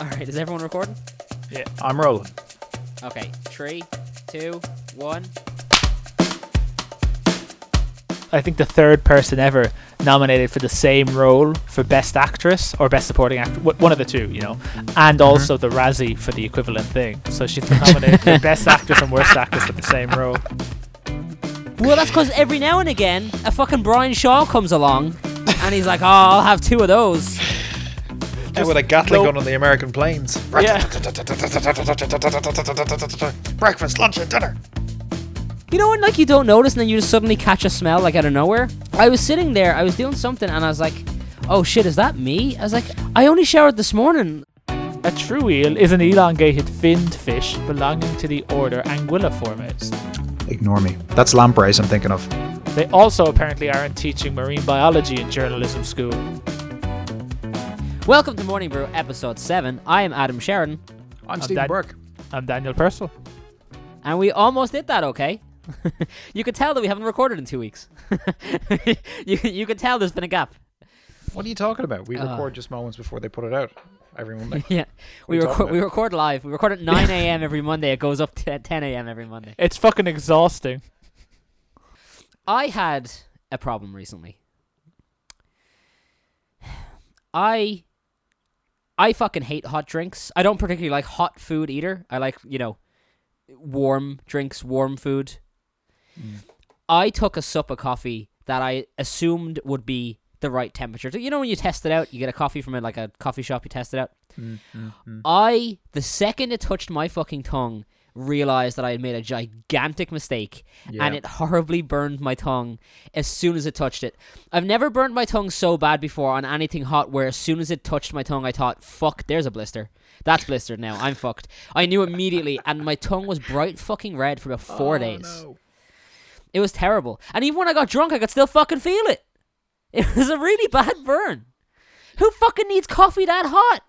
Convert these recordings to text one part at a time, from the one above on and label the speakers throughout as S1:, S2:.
S1: All right, is everyone recording?
S2: Yeah.
S3: I'm rolling.
S1: Okay, three, two, one.
S2: I think the third person ever nominated for the same role for Best Actress or Best Supporting Actor, one of the two, you know, and mm-hmm. also the Razzie for the equivalent thing. So she's been nominated for Best Actress and Worst Actress for the same role.
S1: Well, that's because every now and again, a fucking Brian Shaw comes along, and he's like, "Oh, I'll have two of those."
S3: Yeah, with a Gatling gun on the American planes.
S2: Yeah.
S3: Breakfast, lunch, and dinner.
S1: You know when like you don't notice, and then you just suddenly catch a smell like out of nowhere. I was sitting there, I was doing something, and I was like, "Oh shit, is that me?" I was like, "I only showered this morning."
S2: A true eel is an elongated finned fish belonging to the order Anguilliformes.
S3: Ignore me. That's lampreys I'm thinking of.
S2: They also apparently aren't teaching marine biology in journalism school.
S1: Welcome to Morning Brew, episode seven. I am Adam Sheridan,
S3: I'm
S2: Stephen
S3: Stephen
S2: Dan-
S3: Burke.
S2: I'm Daniel Purcell.
S1: and we almost did that. Okay, you could tell that we haven't recorded in two weeks. you you could tell there's been a gap.
S3: What are you talking about? We
S1: Uh.
S3: record just moments before they put it out every Monday.
S1: yeah, we
S3: you
S1: record we record live. We record at 9 a.m. every Monday. It goes up to 10 a.m. every Monday.
S2: It's fucking exhausting.
S1: I had a problem recently. I I fucking hate hot drinks. I don't particularly like hot food either. I like, you know, warm drinks, warm food. I took a sup of coffee that I assumed would be the right temperature. So, you know when you test it out, you get a coffee from a, like a coffee shop, you test it out.
S3: Mm, mm, mm.
S1: I, the second it touched my fucking tongue, realized that I had made a gigantic mistake
S3: Yeah.
S1: and it horribly burned my tongue as soon as it touched it. I've never burned my tongue so bad before on anything hot where as soon as it touched my tongue, I thought, fuck, there's a blister. That's blistered now. I'm fucked. I knew immediately, and my tongue was bright fucking red for about four
S3: Oh,
S1: days.
S3: no.
S1: It was terrible. And even when I got drunk, I could still fucking feel it. It was a really bad burn. Who fucking needs coffee that hot?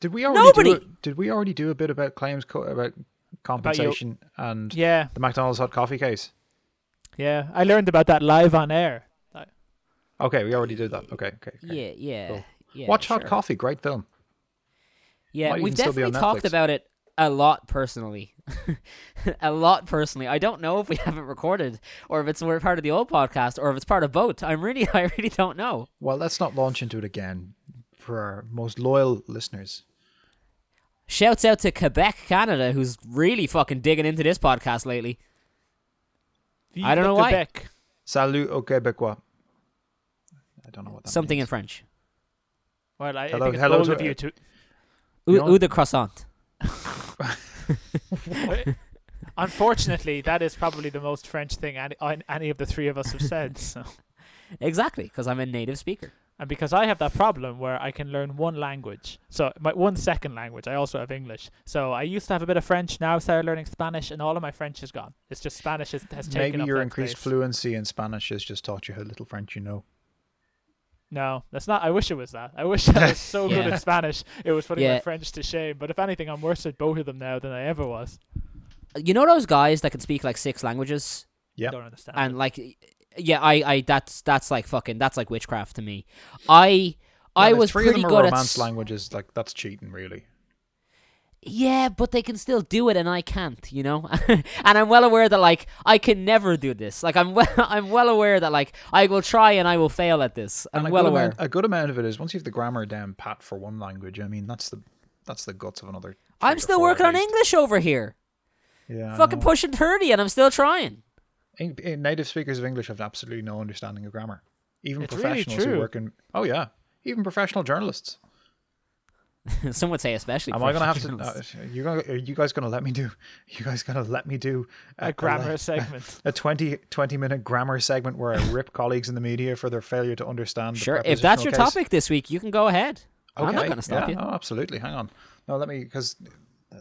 S3: Did we already
S1: Nobody.
S3: do it? Did we already do a bit about claims co- about compensation and
S2: Yeah,
S3: the McDonald's hot coffee case?
S2: yeah. I learned about that live on air.
S3: Okay, we already did that. Okay, okay. okay.
S1: Yeah, yeah.
S3: Cool.
S1: yeah
S3: Watch Hot
S1: sure.
S3: Coffee, great film.
S1: Yeah,
S3: Might
S1: we've
S3: even still be on
S1: definitely talked
S3: Netflix.
S1: about it a lot personally. a lot personally. I don't know if we haven't recorded or if it's we're part of the old podcast or if it's part of both. I'm really I really don't know.
S3: Well, let's not launch into it again for our most loyal listeners.
S1: Shouts out to Quebec, Canada, who's really fucking digging into this podcast lately. I don't
S2: Vive
S1: know why.
S2: Quebec.
S3: Salut au Québécois. I don't know what that
S1: Something in. French.
S2: Well, I, I
S3: Hello-
S2: think it's
S3: hello
S2: bold
S3: to-
S2: of you to.
S1: Ou,
S3: know-
S1: ou de croissant.
S2: Unfortunately, that is probably the most French thing any, any of the three of us have said. So.
S1: Exactly, because I'm a native speaker.
S2: And because I have that problem where I can learn one language, so my one second language, I also have English. So I used to have a bit of French. Now I've started learning Spanish, and all of my French is gone. It's just Spanish has, has taken
S3: Maybe
S2: up
S3: your
S2: that
S3: increased
S2: place.
S3: fluency in Spanish has just taught you how little French you know.
S2: No, that's not. I wish it was that. I wish I was so good at Spanish. It was putting
S1: Yeah.
S2: my French to shame. But if anything, I'm worse at both of them now than I ever was.
S1: You know those guys that can speak like six languages?
S3: Yeah.
S2: Don't understand.
S1: and
S2: it.
S1: like yeah i i that's that's like fucking that's like witchcraft to me i i was
S3: three
S1: pretty
S3: of them
S1: good
S3: are
S1: at
S3: romance
S1: s-
S3: languages. Like that's cheating, really.
S1: yeah but they can still do it and i can't you know and i'm well aware that like i can never do this like i'm well i'm well aware that like i will try and i will fail at this i'm well aware
S3: Amount, a good amount of it is once you have the grammar down pat for one language. I mean, that's the that's the guts of another.
S1: i'm still working on english over here
S3: Yeah,
S1: fucking pushing 30 and i'm still trying
S3: In- in native speakers of English have absolutely no understanding of grammar. Even
S2: It's really
S3: professionals who
S2: true.
S3: work in oh yeah, even professional journalists.
S1: some would say especially
S3: Am I gonna have to? Uh, you gonna, are you guys gonna let me do? You guys gonna let me do
S2: a grammar
S3: a,
S2: segment.
S3: a 20, 20 minute grammar segment where I rip colleagues in the media for their failure to understand. the
S1: sure if that's your
S3: case?
S1: topic this week you can go ahead i'm not gonna stop
S3: yeah,
S1: you
S3: Oh, absolutely. Hang on. No, let me because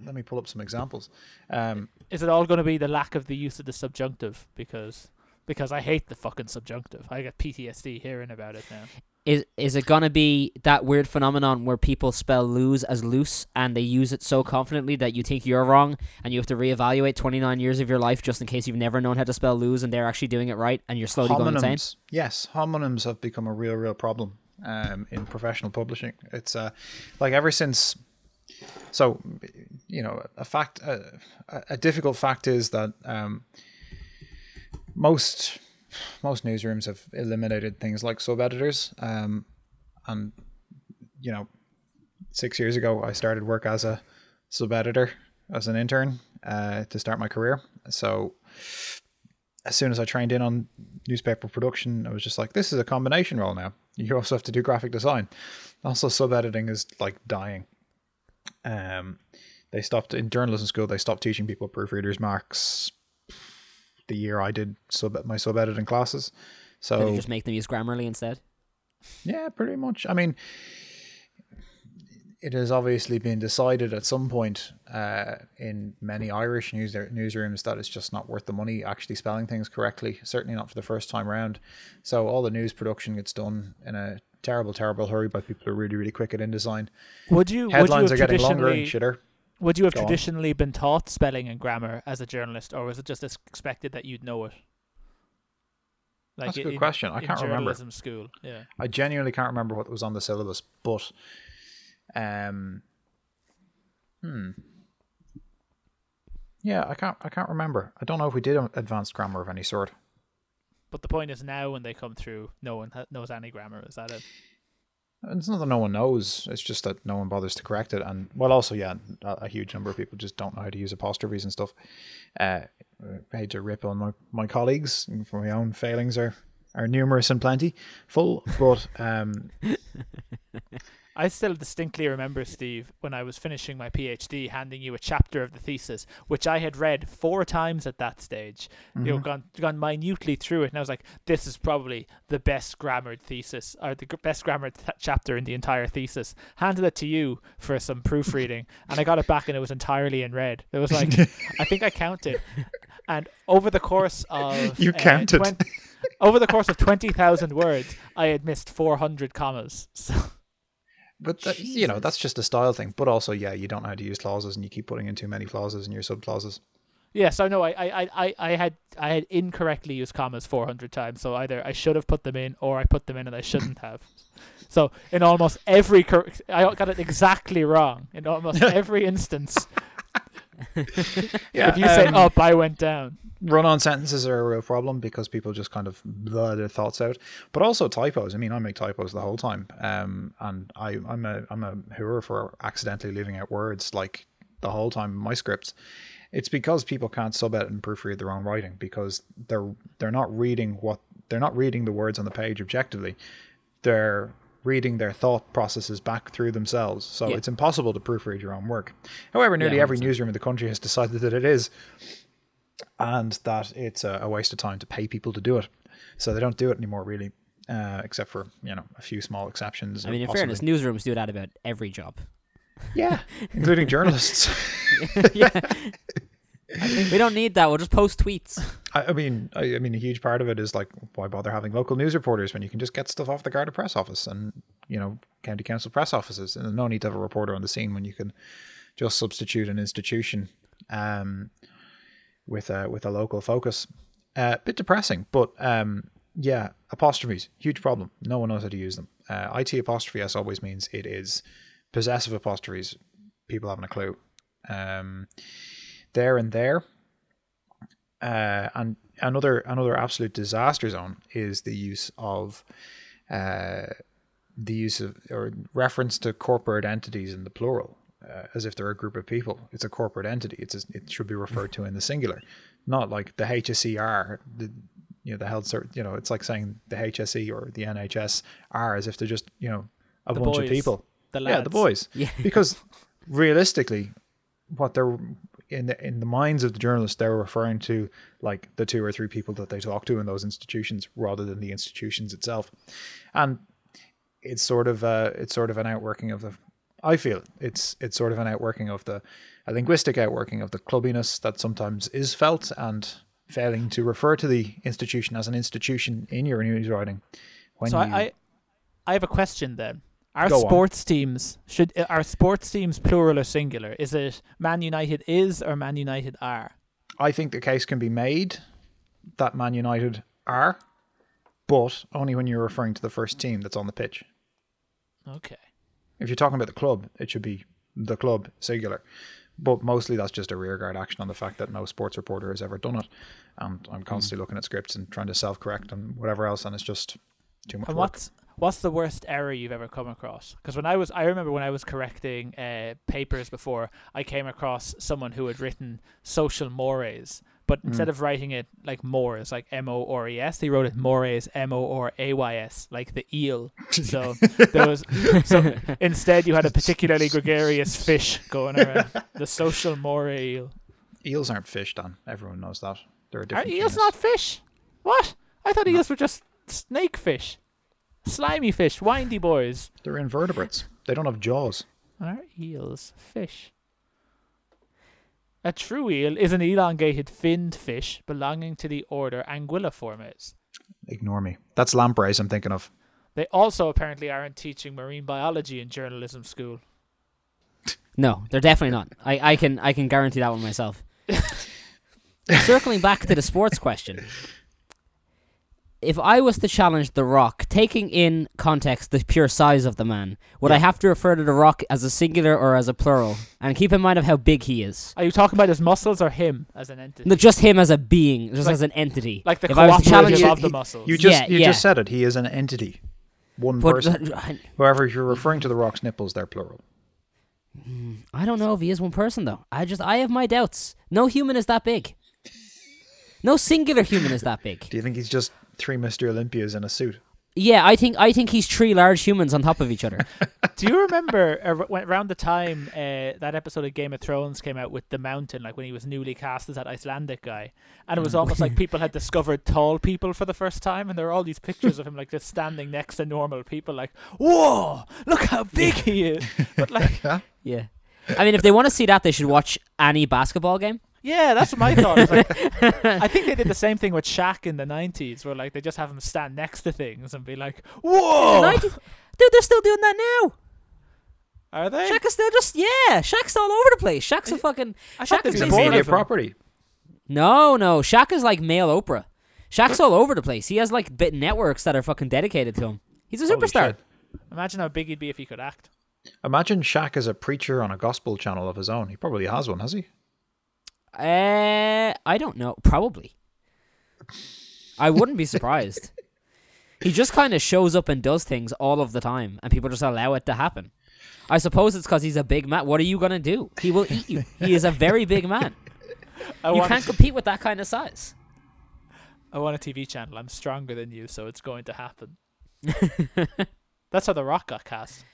S3: let me pull up some examples. Um,
S2: Is it all going to be the lack of the use of the subjunctive? Because because I hate the fucking subjunctive. I get PTSD hearing about it now.
S1: Is is it gonna be that weird phenomenon where people spell lose as loose and they use it so confidently that you think you're wrong and you have to reevaluate 29 years of your life just in case you've never known how to spell lose and they're actually doing it right and you're slowly going insane?
S3: homonyms. Yes, homonyms have become a real, real problem um, in professional publishing. It's uh, like ever since so, you know, a fact, a, a difficult fact is that um, most most newsrooms have eliminated things like sub editors. Um, and you know, six years ago, I started work as a sub editor as an intern uh, to start my career. So as soon as I trained in on newspaper production, I was just like, this is a combination role now. You also have to do graphic design. Also, sub editing is like dying. Um, they stopped in journalism school. They stopped teaching people proofreaders marks the year I did sub my sub editing classes. So
S1: Did you just make them use Grammarly instead?
S3: yeah, pretty much. I mean, it has obviously been decided at some point uh, in many Irish news newsrooms that it's just not worth the money actually spelling things correctly. Certainly not for the first time round. So all the news production gets done in a terrible, terrible hurry by people who are really, really quick at InDesign.
S2: Would you
S3: Headlines
S2: would you
S3: are getting longer and shitter.
S2: Would you have
S3: Go on.
S2: traditionally been taught spelling and grammar as a journalist, or was it just expected that you'd know it?
S3: That's a good
S2: in-
S3: question. I can't remember.
S2: school, yeah.
S3: I genuinely can't remember what was on the syllabus, but um, hmm, yeah, I can't. I can't remember. I don't know if we did advanced grammar of any sort.
S2: But the point is now when they come through, no one knows any grammar. Is that it?
S3: It's not that no one knows. It's just that no one bothers to correct it, and well, also, yeah, a, a huge number of people just don't know how to use apostrophes and stuff. Uh, I hate to rip on my, my colleagues, for my own failings are are numerous and plenty, full. But um,
S2: I still distinctly remember, Steve, when I was finishing my PhD, handing you a chapter of the thesis, which I had read four times at that stage. You know, gone gone minutely through it, and I was like, "This is probably the best grammared thesis, or the best grammared th- chapter in the entire thesis." Handed it to you for some proofreading, and I got it back, and it was entirely in red. It was like, I think I counted, and over the course of
S3: You
S2: uh,
S3: counted.
S2: twen- over the course of twenty thousand words, I had missed four hundred commas. So.
S3: But that, you know, that's just a style thing. But also, yeah, you don't know how to use clauses, and you keep putting in too many clauses in your sub clauses.
S2: Yes, I know. I, I, I, I had I had incorrectly used commas four hundred times. So either I should have put them in, or I put them in and I shouldn't have. So in almost every, cor- I got it exactly wrong in almost every instance.
S3: Yeah,
S2: if you say
S3: um,
S2: up, I went down.
S3: run-on sentences are a real problem because people just kind of blur their thoughts out. But also typos. I mean, I make typos the whole time, um, and I, I'm a I'm a hooer for accidentally leaving out words like the whole time in my scripts. It's because people can't sub edit and proofread their own writing because they're they're not reading what they're not reading the words on the page objectively. They're reading their thought processes back through themselves. So
S1: Yeah.
S3: it's impossible to proofread your own work. However, nearly
S1: Yeah,
S3: every
S1: 100%.
S3: newsroom in the country has decided that it is and that it's a, a waste of time to pay people to do it. So they don't do it anymore, really, uh, except for you know a few small exceptions.
S1: I mean, in
S3: possibly-
S1: fairness, newsrooms do that about every job.
S3: yeah, including journalists.
S1: yeah. we don't need that. We'll just post tweets.
S3: I, I mean, I, I mean, a huge part of it is like, why bother having local news reporters when you can just get stuff off the Garda press office and you know county council press offices, and no need to have a reporter on the scene when you can just substitute an institution um, with a with a local focus. A uh, bit depressing, but um, yeah, apostrophes huge problem. No one knows how to use them. Uh, it apostrophe s always means it is possessive apostrophes. People haven't a clue. Um, there and there. Uh, and another another absolute disaster zone is the use of uh, the use of or reference to corporate entities in the plural, uh, as if they're a group of people. It's a corporate entity. It's a, it should be referred to in the singular, not like the HSER. The you know the health cert, you know it's like saying the HSE or the NHS are as if they're just you know a
S2: The
S3: bunch
S2: boys.
S3: of people.
S2: The
S3: Yeah, the boys.
S1: Yeah.
S3: Because realistically, what they're in the in the minds of the journalists, they're referring to like the two or three people that they talk to in those institutions, rather than the institutions itself. And it's sort of uh, it's sort of an outworking of the. I feel it's it's sort of an outworking of the a linguistic outworking of the clubbiness that sometimes is felt and failing to refer to the institution as an institution in your news writing. When
S2: So
S3: you,
S2: I, I have a question then. Are
S3: Go on.
S2: sports teams should uh, are sports teams plural or singular? Is it Man United is or Man United are?
S3: I think the case can be made that Man United are, but only when you're referring to the first team that's on the pitch.
S2: Okay.
S3: If you're talking about the club, it should be the club singular. But mostly that's just a rearguard action on the fact that no sports reporter has ever done it. And I'm hmm. constantly looking at scripts and trying to self correct and whatever else, and it's just too much
S2: And
S3: work.
S2: what's what's the worst error you've ever come across? Because when I was, I remember when I was correcting uh, papers before, I came across someone who had written social mores, but instead
S3: Mm.
S2: of writing it like mores, like M O R E S, they wrote it mores, M O R A Y S, like the eel. So there was, so instead you had a particularly gregarious fish going around. The social more eel.
S3: Eels aren't fish, Dan. Everyone knows that. They're a
S2: Are eels
S3: genus.
S2: not fish? What? I thought eels were just snake fish. Slimy fish, windy boys.
S3: They're invertebrates. They don't have jaws.
S2: Are eels fish? A true eel is an elongated finned fish belonging to the order Anguilliformes.
S3: Ignore me. That's lampreys I'm thinking of.
S2: They also apparently aren't teaching marine biology in journalism school.
S1: No, they're definitely not. I, I can I can guarantee that one myself. Circling back to the sports question. If I was to challenge The Rock, taking in context the pure size of the man, would I have to refer to The Rock as a singular or as a plural? And keep in mind of how big he is.
S2: Are you talking about his muscles or him as an entity?
S1: No, just him as a being, just
S2: Like-
S1: as an entity.
S2: like the
S1: if I was to challenge
S2: cooperative
S1: you,
S2: of the
S3: he-
S2: muscles.
S3: You just
S1: Yeah,
S3: you
S1: yeah.
S3: just said it. He is an entity. One
S1: but
S3: person. However, if you're referring to the rock's nipples, they're plural.
S1: Hmm, I don't know if he is one person though. I just I have my doubts. No human is that big. No singular human is that big.
S3: Do you think he's just three Mr. Olympias in a suit?
S1: Yeah, I think I think he's three large humans on top of each other.
S2: Do you remember ar- around the time uh, that episode of Game of Thrones came out with the Mountain, like when he was newly cast as that Icelandic guy, and it was almost like people had discovered tall people for the first time, and there were all these pictures of him like just standing next to normal people, like, "Whoa, look how big he is!" But like,
S1: yeah. I mean, if they want to see that, they should watch any basketball game.
S2: Yeah, that's what my thought. was like, I think they did the same thing with Shaq in the '90s, where like they just have him stand next to things and be like, "Whoa,
S1: The 90s Dude, they're still doing that now.
S2: are they?"
S1: Shaq is still just yeah. Shaq's all over the place. Shaq's a fucking
S2: I
S1: Shaq is
S3: He's a
S2: be
S1: basically-
S2: bored
S3: media property.
S1: no, no. Shaq is like male Oprah. Shaq's all over the place. He has like bit networks that are fucking dedicated to him. He's a superstar.
S2: Imagine how big he'd be if he could act.
S3: Imagine Shaq as a preacher on a gospel channel of his own. He probably has one, has he?
S1: Uh, I don't know. Probably. I wouldn't be surprised. he just kind of shows up and does things all of the time, and people just allow it to happen. I suppose it's because he's a big man. What are you gonna do? He will eat you. He is a very big man.
S2: I
S1: you can't compete with that kind of size.
S2: I want a TV channel. I'm stronger than you, so it's going to happen. That's how The Rock got cast.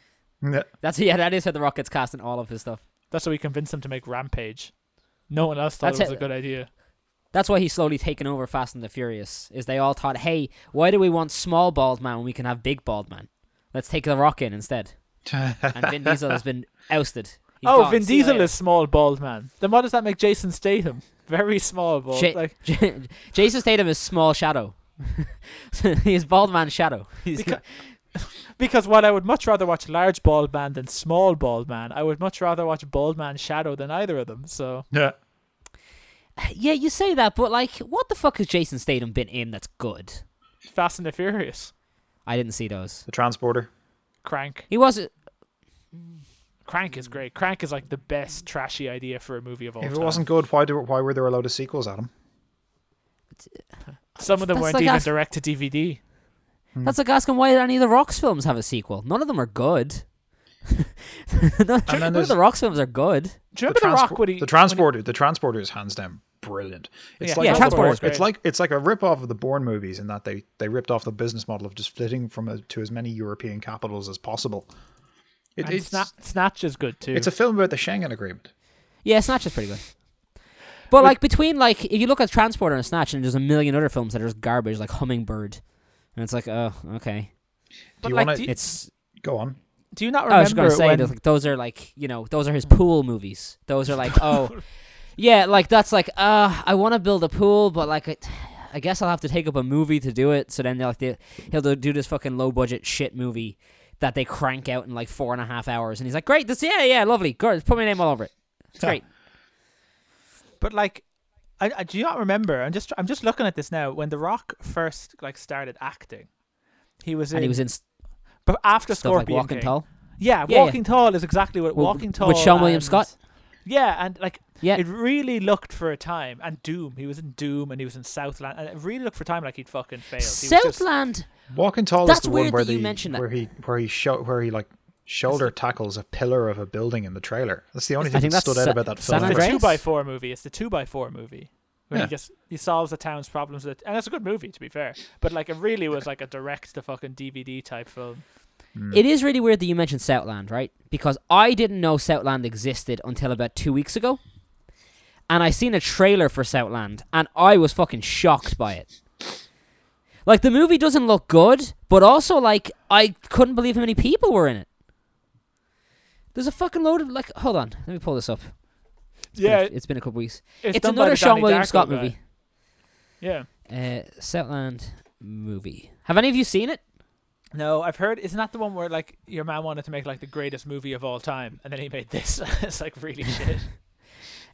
S3: Yeah.
S1: That's yeah. That is how the Rockets cast in all of his stuff.
S2: That's how we convinced him to make Rampage. No one else thought
S1: That's
S2: it was
S1: it.
S2: a good idea.
S1: That's why he's slowly taken over Fast and the Furious. Is they all thought, hey, why do we want small bald man when we can have big bald man? Let's take the Rock in instead. And Vin Diesel has been ousted. He's
S2: oh,
S1: gone.
S2: Vin
S1: See
S2: Diesel is small bald man. Then what does that make Jason Statham? Very small bald.
S1: Ja-
S2: like
S1: J- Jason Statham is small shadow. He's bald man shadow. He's
S2: Beca- because while I would much rather watch large bald man than small bald man, I would much rather watch bald man shadow than either of them. So
S3: yeah.
S1: yeah, you say that, but like, what the fuck has Jason Statham been in that's good?
S2: Fast and the Furious,
S1: I didn't see those.
S3: The transporter.
S2: Crank.
S1: He was
S2: Crank is great. Crank is like the best trashy idea for a movie of all time.
S3: If it
S2: time.
S3: wasn't good, why do, why were there a load of sequels at him?
S2: Some of them
S1: That's
S2: weren't
S1: like
S2: even
S1: ask-
S2: direct to DVD. Hmm.
S1: That's like asking why did any of the Rocks films have a sequel? None of them are good. none, none of the Rocks films are good.
S2: Do you remember the,
S3: transport-
S2: Rock when he
S3: the transporter. The transporter is hands down brilliant. It's
S2: Yeah.
S3: like
S1: Yeah,
S3: all
S1: Transporter
S3: Bourne-
S1: is great.
S3: It's like it's like a rip off of the Bourne movies in that they they ripped off the business model of just flitting from a, to as many European capitals as possible. It, it's
S2: Sna- Snatch is good too.
S3: it's a film about the Schengen Agreement.
S1: Yeah, Snatch is pretty good. But like between like if you look at Transporter and Snatch, and there's a million other films that are just garbage, like Hummingbird, and it's like, oh, okay.
S2: but
S3: you
S2: like,
S3: wanna-
S1: It's
S3: Go on.
S2: do you not remember?
S1: I was just gonna say
S2: when?
S1: like, those are like you know those are his pool movies. Those are like oh, yeah, like that's like uh I want to build a pool, but like I, I guess I'll have to take up a movie to do it. So then like they, he'll do do this fucking low budget shit movie that they crank out in like four and a half hours, and he's like, great, this yeah yeah lovely, good, put my name all over it. It's great.
S2: But like, I, I do not remember? I'm just I'm just looking at this now. When The Rock first like started acting, he was in.
S1: And he was in
S2: but after
S1: stuff like Walking
S2: King.
S1: Tall.
S2: Yeah,
S1: Yeah, yeah.
S2: Walking Tall is exactly what
S1: With-
S2: Walking Tall
S1: with Seann William
S2: and-
S1: Scott?
S2: Yeah, and like
S1: Yeah.
S2: it really looked for a time, and Doom. He was in Doom, and he was in Southland, and it really looked for a time like he'd fucking failed. He was just-
S1: Southland.
S3: Walking Tall
S1: That's
S3: is the one where
S1: that you
S3: the
S1: mentioned that.
S3: where he where he show where he like shoulder tackles a pillar of a building in the trailer. That's the only
S1: I
S3: thing
S1: think
S3: that stood out about that
S1: San
S3: film.
S2: it's the two by four movie. It's the two by four movie where
S3: Yeah.
S2: he just he solves the town's problems with, and it's a good movie to be fair. But like it really was like a direct to fucking DVD type film.
S3: Mm.
S1: It is really weird that you mentioned Southland, right? Because I didn't know Southland existed until about two weeks ago. And I seen a trailer for Southland, and I was fucking shocked by it. Like, the movie doesn't look good, but also, like, I couldn't believe how many people were in it. There's a fucking load of, like, hold on, let me pull this up. It's been a-
S2: Yeah,
S1: it's been a couple weeks.
S2: it's,
S1: It's, another
S2: Seann
S1: William
S2: Darko
S1: Scott
S2: guy.
S1: movie.
S2: Yeah.
S1: Uh, Southland movie. Have any of you seen it?
S2: No, I've heard. Isn't that the one where like your man wanted to make like the greatest movie of all time, and then he made this? it's like really shit.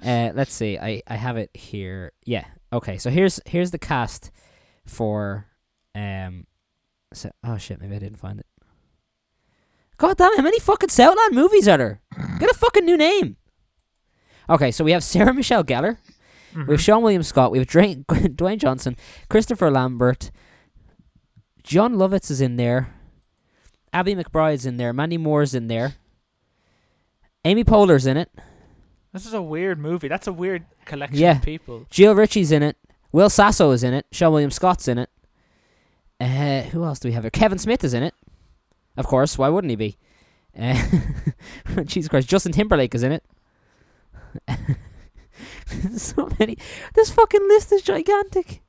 S1: Uh, let's see. I, I have it here. Yeah. Okay. So here's here's the cast for um. So, oh shit! Maybe I didn't find it. God damn! it, How many fucking Southland movies are there? Get a fucking new name. Okay, so we have Sarah Michelle Gellar, we
S3: Mm-hmm.
S1: have Seann William Scott, we have Dwayne, Dwayne Johnson, Christopher Lambert, Jon Lovitz is in there, Abby McBride's in there, Mandy Moore's in there, Amy Poehler's in it.
S2: This is a weird movie. That's a weird collection
S1: Yeah.
S2: of people.
S1: Jill Ritchie's in it. Will Sasso is in it. Seann William Scott's in it. Uh, who else do we have here? Kevin Smith is in it. Of course, why wouldn't he be? Uh, Jesus Christ, Justin Timberlake is in it. There's so many. This fucking list is gigantic.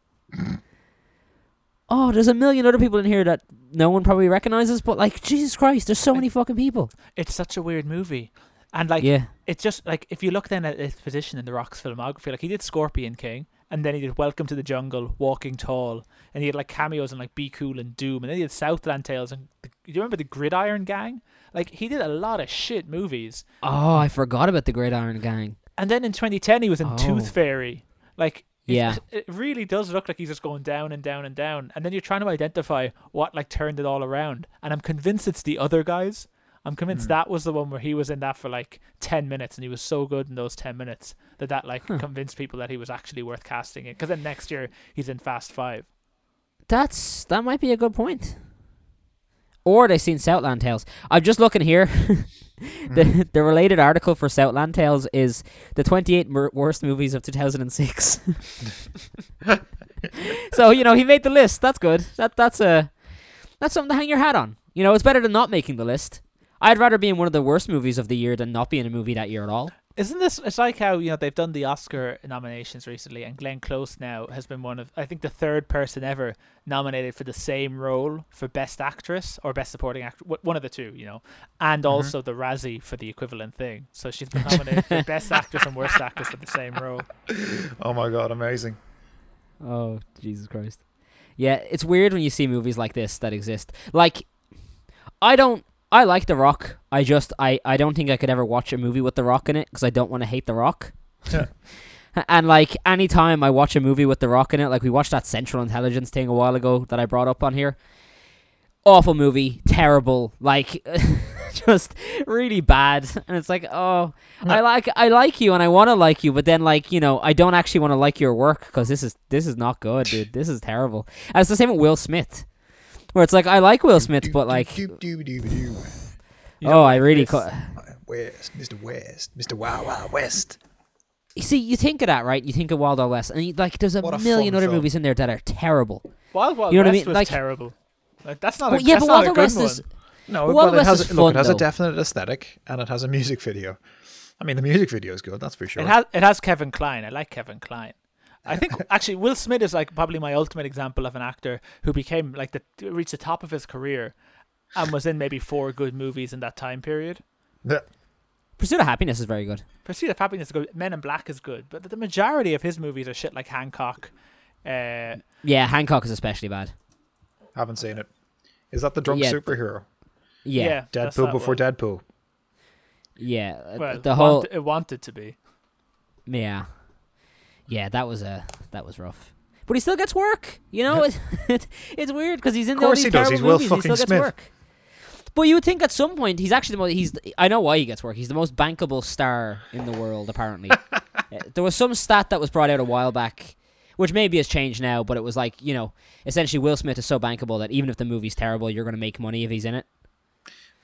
S1: Oh, there's a million other people in here that no one probably recognizes, but like Jesus Christ, there's so many fucking people.
S2: It's such a weird movie, and like
S1: yeah,
S2: it's just like if you look then at his position in the Rock's filmography, like he did Scorpion King, and then he did Welcome to the Jungle, Walking Tall, and he had like cameos in like Be Cool and Doom, and then he did Southland Tales, and the, you remember the Gridiron Gang? Like he did a lot of shit movies,
S1: Oh, I forgot about the Gridiron Gang.
S2: and then in 2010 he was in
S1: Oh.
S2: Tooth Fairy, like.
S1: Yeah.
S2: it really does look like he's just going down and down and down, and then you're trying to identify what like turned it all around. And I'm convinced it's the other guys. I'm convinced
S3: Hmm.
S2: that was the one where he was in that for like ten minutes, and he was so good in those ten minutes that that like
S1: Huh.
S2: convinced people that he was actually worth casting it. Because then next year he's in Fast Five.
S1: That's that might be a good point. Or they've seen Southland Tales. I'm just looking here. the hmm. the related article for Southland Tales is the 28 mer- worst movies of 2006. so you know he made the list. That's good. That that's a that's something to hang your hat on. You know, it's better than not making the list. I'd rather be in one of the worst movies of the year than not be in a movie that year at all.
S2: Isn't this? It's like how you know they've done the Oscar nominations recently, and Glenn Close now has been one of I think the third person ever nominated for the same role for Best Actress or Best Supporting Actor, one of the two, you know, and mm-hmm. also the Razzie for the equivalent thing. So she's been nominated for Best Actress and Worst Actress for the same role.
S3: Oh my god, amazing.
S1: Oh, Jesus Christ. Yeah, it's weird when you see movies like this that exist. Like, I don't. I like The Rock. I just. I, I don't think I could ever watch a movie with The Rock in it because I don't want to hate The Rock.
S3: Yeah.
S1: and, like, anytime I watch a movie with The Rock in it, like, we watched that Central Intelligence thing a while ago that I brought up on here. Awful movie. Terrible. Like, just really bad. And it's like, oh, I like I like you and I want to like you, but then like you know I don't actually want to like your work because this is this is not good, dude. This is terrible. And it's the same with Will Smith, where it's like I like Will Smith, but like oh I really
S2: this.
S3: West, Mr. West, Mr. Wild Wild West.
S1: you see you think of that right? You think of Wild Wild West, and you, like there's a,
S3: a
S1: million other
S3: film.
S1: movies in there that are terrible.
S2: Wild Wild
S1: You know what I
S2: West
S1: mean?
S2: was
S1: Like-
S2: terrible. Like that's not.
S1: Well,
S2: a,
S1: yeah,
S2: that's
S1: but
S2: not
S1: Wild
S2: a
S1: Wild
S2: good
S1: West
S2: one.
S1: is
S3: No,
S1: Well,
S3: well,
S1: Wild
S3: it
S1: West
S3: has,
S1: is
S3: look,
S1: fun,
S3: it has
S1: though.
S3: a definite aesthetic and it has a music video. I mean, the music video is good, that's for sure.
S2: It has it has Kevin Kline. I like Kevin Kline. I think actually Will Smith is like probably my ultimate example of an actor who became like the reached the top of his career and was in maybe four good movies in that time period.
S3: Yeah.
S1: Pursuit of Happiness is very good.
S2: Pursuit of Happiness is good. Men in Black is good, but the majority of his movies are shit like Hancock. Uh,
S1: Yeah, Hancock is especially bad.
S3: Haven't seen it. Is that the drunk
S1: Yeah.
S3: superhero?
S1: Yeah,
S2: yeah,
S3: Deadpool before
S2: one.
S3: Deadpool.
S1: yeah.
S2: Well,
S1: the whole
S2: want- it wanted to be.
S1: Yeah, yeah, that was a that was rough. But he still gets work. You know, it, it, it's weird because he's in
S3: Of
S1: all
S3: course
S1: these
S3: he does,
S1: terrible
S3: he's Will
S1: movies. He still
S3: fucking
S1: gets
S3: Smith.
S1: work. But you would think at some point he's actually the most. He's. I know why he gets work. He's the most bankable star in the world. Apparently, Uh, there was some stat that was brought out a while back, which maybe has changed now. But it was like you know, essentially Will Smith is so bankable that even if the movie's terrible, you're going to make money if he's in it.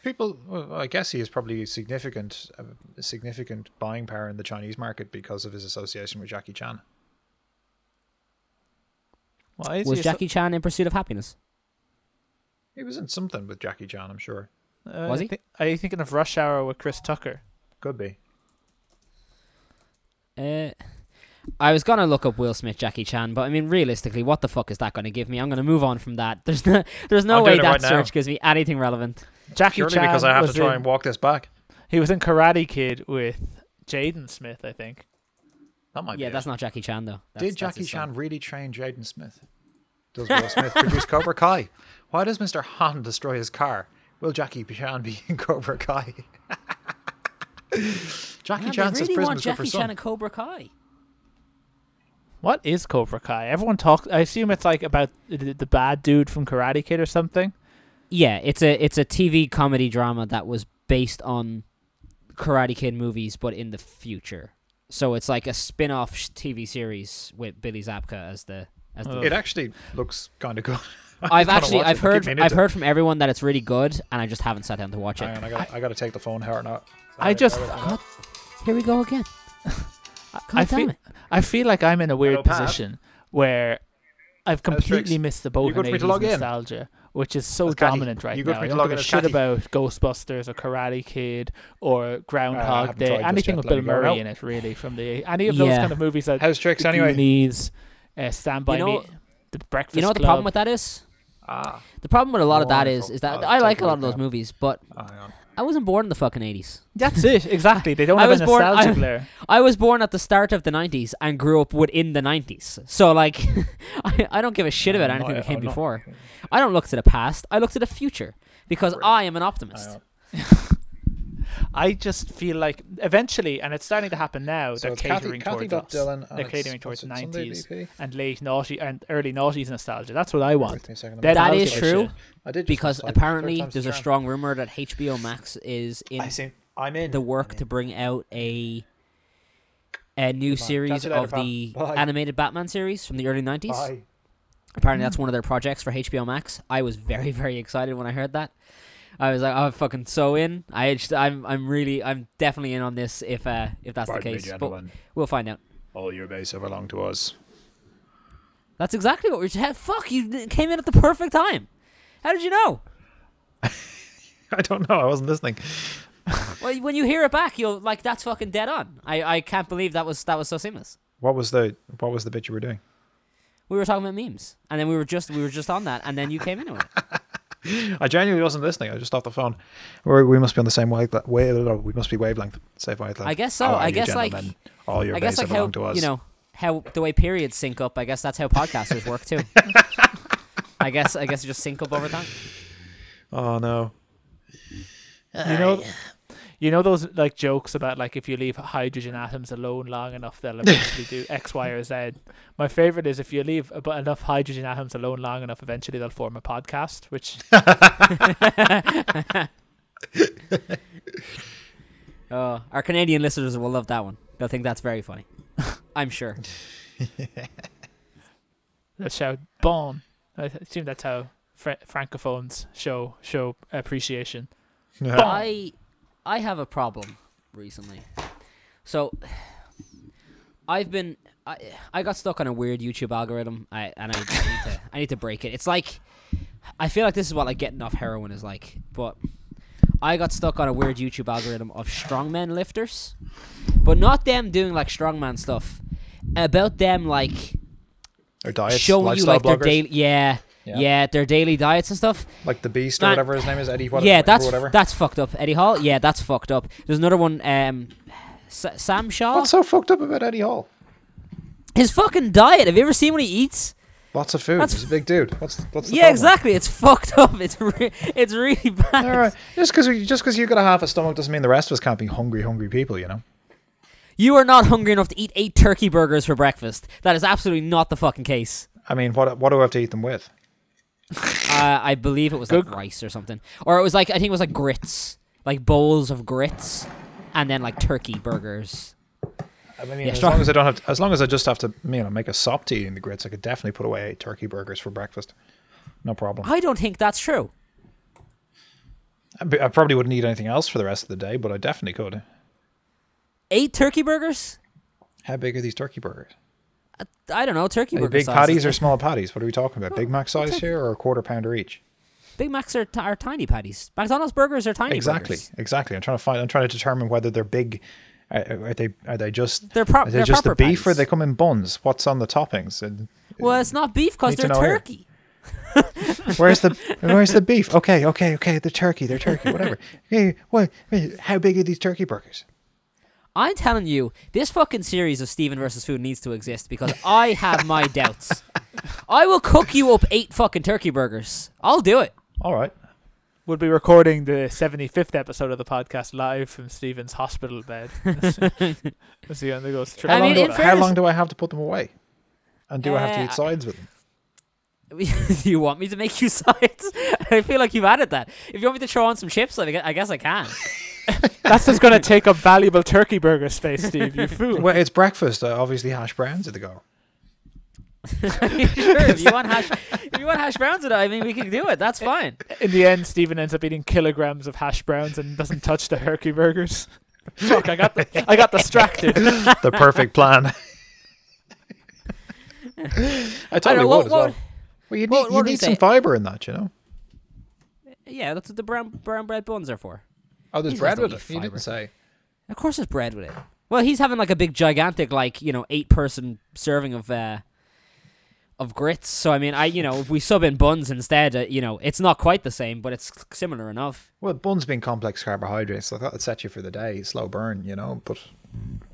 S3: People, well, I guess he has probably significant, uh, significant buying power in the Chinese market because of his association with Jackie Chan.
S2: Why is
S1: Was
S2: he so-
S1: Jackie Chan in Pursuit of Happiness?
S3: He was in something with Jackie Chan, I'm sure.
S2: uh,
S1: Was he?
S2: thi- are you thinking of Rush Hour with Chris Tucker?
S3: Could be.
S1: Uh, I was gonna look up Will Smith, Jackie Chan, but I mean, realistically, what the fuck is that gonna give me? I'm gonna move on from that. There's no, there's no
S3: I'm
S1: way that
S3: right now.
S1: search gives me anything relevant.
S2: Jackie
S3: Surely
S2: Chan
S3: because I have to try
S2: in-
S3: and walk this back.
S2: He was in Karate Kid with Jaden Smith, I think.
S3: That might be.
S1: yeah,
S3: be
S1: that's
S3: it.
S1: not Jackie Chan though. That's,
S3: Did Jackie
S1: his son.
S3: Chan really train Jaden Smith? Does Will Smith produce Cobra Kai? Why does Mr. Han destroy his car? Will Jackie Chan be in Cobra Kai? Jackie
S1: Man,
S3: Chan
S1: they
S3: says
S1: really
S3: prison
S1: want
S3: is good for
S1: Jackie Chan
S3: some.
S1: and Cobra Kai.
S2: What is Cobra Kai? Everyone talks. I assume it's like about the, the bad dude from Karate Kid or something.
S1: Yeah, it's a it's a TV comedy drama that was based on Karate Kid movies, but in the future. So it's like a spin-off sh- TV series with Billy Zabka as the as the.
S2: Oh.
S3: It actually looks kind of good.
S1: I've actually. I've
S3: I
S1: heard I've heard from everyone that it's really good, and I just haven't sat down to watch it.
S3: Hang on, I got I got to take the phone. How or not?
S2: I just-
S1: God, here we go again.
S2: I feel
S1: it.
S2: I feel like I'm in a weird
S3: Hello,
S2: position where I've completely
S3: Tricks?
S2: missed the boat
S3: You good
S2: on
S3: for me to
S2: 80s
S3: in?
S2: nostalgia, which is so
S3: As Catty.
S2: dominant right
S3: You
S2: now.
S3: for
S2: I don't give a shit
S3: Catty?
S2: about Ghostbusters or Karate Kid or Groundhog
S3: haven't
S2: Day, anything with Bill Murray
S3: now.
S2: in it, really. From the any of those
S1: Yeah.
S2: kind of movies that
S3: How's tricks
S2: the
S3: anyway?
S2: Goonies, uh, Stand by
S1: You know-
S2: Me, The Breakfast
S1: You know what the
S2: Club.
S1: problem with that is?
S3: Ah,
S1: The problem with a lot of that is is that
S3: I'll
S1: like a
S3: a
S1: lot of those movies, but
S3: hang on.
S1: I wasn't born in the fucking eighties.
S2: That's it, exactly. They don't
S1: I
S2: have
S1: was
S2: a
S1: born-
S2: nostalgia
S1: I-. I was born at the start of the nineties and grew up within the nineties. So like, I, I don't give a shit about
S3: I'm
S1: anything
S3: not-
S1: that came
S3: I'm not-
S1: before. I don't look to the past. I look to the future because
S3: Brilliant.
S1: I am an optimist.
S3: On.
S2: I just feel like eventually, and it's starting to happen now,
S3: So
S2: they're
S3: it's Kathy,
S2: catering
S3: Kathy
S2: towards
S3: dot
S2: us.
S3: Dylan.
S2: They're catering towards
S3: it, Sunday
S2: 90s
S3: BP?
S2: and late naughty and early noughties nostalgia. That's what I want.
S3: with me a second, I'm
S2: Dead
S3: gonna-
S1: That
S2: I'll
S1: is
S2: give a
S1: true.
S3: I did
S1: because apparently
S3: Third
S1: there's a
S3: charm.
S1: strong rumor that HBO Max is in
S3: I see. I'm in.
S1: the work
S3: I'm
S1: to bring out a a new
S3: Come
S1: series
S3: later,
S1: of
S3: pal.
S1: the
S3: Bye.
S1: animated Batman series from the early nineties. Apparently, that's one of their projects for HBO Max. I was very, very excited when I heard that. I was like, "I'm fucking so in." I, just, I'm, I'm really, I'm definitely in on this if, uh, if that's
S3: Pardon
S1: the case. but we'll find out.
S3: All your base have belonged to us.
S1: That's exactly what we're. Just, fuck, you came in at the perfect time. How did you know?
S3: I don't know. I wasn't listening.
S1: Well, when you hear it back, you're like that's fucking dead on. I, I can't believe that was that was so seamless.
S3: What was the What was the bit you were doing?
S1: We were talking about memes, and then we were just we were just on that, and then you came into it.
S3: I genuinely wasn't listening. I was just off the phone. We're, we must be on the same wavelength. We must be wavelength. Same wavelength.
S1: I guess so. I guess, like-
S3: all your
S1: I guess like how
S3: to us.
S1: you know how the way periods sync up. I guess that's how podcasters work too. I guess I guess you just sync up over time.
S3: Oh no.
S2: Uh, you know, you know those like jokes about like if you leave hydrogen atoms alone long enough, they'll eventually do X, Y, or Z. My favorite is if you leave abo- enough hydrogen atoms alone long enough, eventually they'll form a podcast. Which
S1: Uh, our Canadian listeners will love that one. They'll think that's very funny. I'm sure.
S2: they'll shout "Bon." I assume that's how fr- francophones show show appreciation. Yeah.
S1: I I have a problem recently. So I've been I I got stuck on a weird YouTube algorithm. I and I, I need to I need to break it. It's like I feel like this is what like getting off heroin is like, but I got stuck on a weird YouTube algorithm of strongman lifters, but not them doing like strongman stuff. About them like
S3: Or diets,
S1: showing you like their
S3: bloggers,
S1: daily yeah,
S3: Yeah.
S1: yeah their daily diets and stuff.
S3: like the Beast or
S1: Man-
S3: whatever his name is, Eddie. What,
S1: yeah, that's
S3: whatever.
S1: that's fucked up. Eddie Hall. Yeah, that's fucked up. There's another one. Um, S- Sam Shaw.
S3: What's so fucked up about Eddie Hall?
S1: His fucking diet. Have you ever seen what he eats?
S3: Lots of food.
S1: That's-
S3: He's a big dude. What's what's the
S1: Yeah,
S3: problem?
S1: exactly. It's fucked up. It's re- it's really bad.
S3: All right. Just because just because you got a half a stomach doesn't mean the rest of us can't be hungry, hungry people. You know.
S1: You are not hungry enough to eat eight turkey burgers for breakfast. That is absolutely not the fucking case.
S3: I mean, what what do I have to eat them with?
S1: Uh, I believe it was like rice or something, or it was like I think it was like grits, like bowls of grits, and then like turkey burgers.
S3: I mean,
S1: Yeah,
S3: as
S1: strong-
S3: long as I don't have, to, as long as I just have to, you know, make a sop to eating the grits, I could definitely put away turkey burgers for breakfast. No problem.
S1: I don't think that's true.
S3: I probably wouldn't eat anything else for the rest of the day, but I definitely could.
S1: Eight turkey burgers?
S3: How big are these turkey burgers?
S1: I don't know. Turkey burger
S3: big
S1: sizes.
S3: patties or small patties? What are we talking about? Big Mac size here, or a quarter pounder each?
S1: Big Macs are, t- are tiny patties. McDonald's burgers are tiny.
S3: exactly,
S1: burgers.
S3: exactly. I'm trying to find. I'm trying to determine whether they're big. Are, are they? Are they just?
S1: They're, pro-
S3: Are
S1: they're
S3: just the beef, or they come in buns? What's on the toppings? And
S1: Well, it's not beef because they're turkey.
S3: where's the Where's the beef? Okay, okay, okay. The turkey, they're turkey, whatever. Hey, what? How big are these turkey burgers?
S1: I'm telling you, this fucking series of Stephen versus Food needs to exist because I have my doubts. I will cook you up eight fucking turkey burgers. I'll do it.
S3: All right.
S2: We'll be recording the 75th episode of the podcast live from Stephen's hospital bed. As he undergoes
S3: How,
S2: treatment.
S1: I
S3: long,
S1: mean,
S3: do,
S1: in
S3: how
S1: fairness-
S3: long do I have to put them away? And do I have to
S1: Uh,
S3: eat sides with them?
S1: do you want me to make you sides? I feel like you've added that. If you want me to throw on some chips, I gu- I guess I can.
S2: That's just going to take up valuable turkey burger space, Steve. You fool.
S3: Well, it's breakfast. Uh, obviously, hash browns are the go.
S1: sure, if you want hash, if you want hash browns with it, I mean, we can do it. That's fine.
S2: In the end, Stephen ends up eating kilograms of hash browns and doesn't touch the turkey burgers. Fuck, I got the, I got distracted.
S3: The perfect plan. I
S1: I
S3: totally
S1: don't know,
S3: would
S1: what,
S3: as
S1: what,
S3: well. Well, you need,
S1: what-
S3: you
S1: what you
S3: need some
S1: say?
S3: fiber in that, you know.
S1: Yeah, that's what the brown brown bread buns are for.
S3: Oh, there's bread with
S1: don't
S3: it.
S1: fiber.
S3: didn't say.
S1: Of course, there's bread with it. Well, he's having like a big, gigantic, like you know, eight person serving of uh, of grits. So I mean, I you know, if we sub in buns instead, uh, you know, it's not quite the same, but it's similar enough.
S3: Well, buns being complex carbohydrates, so that'd set you for the day. Slow burn, you know. But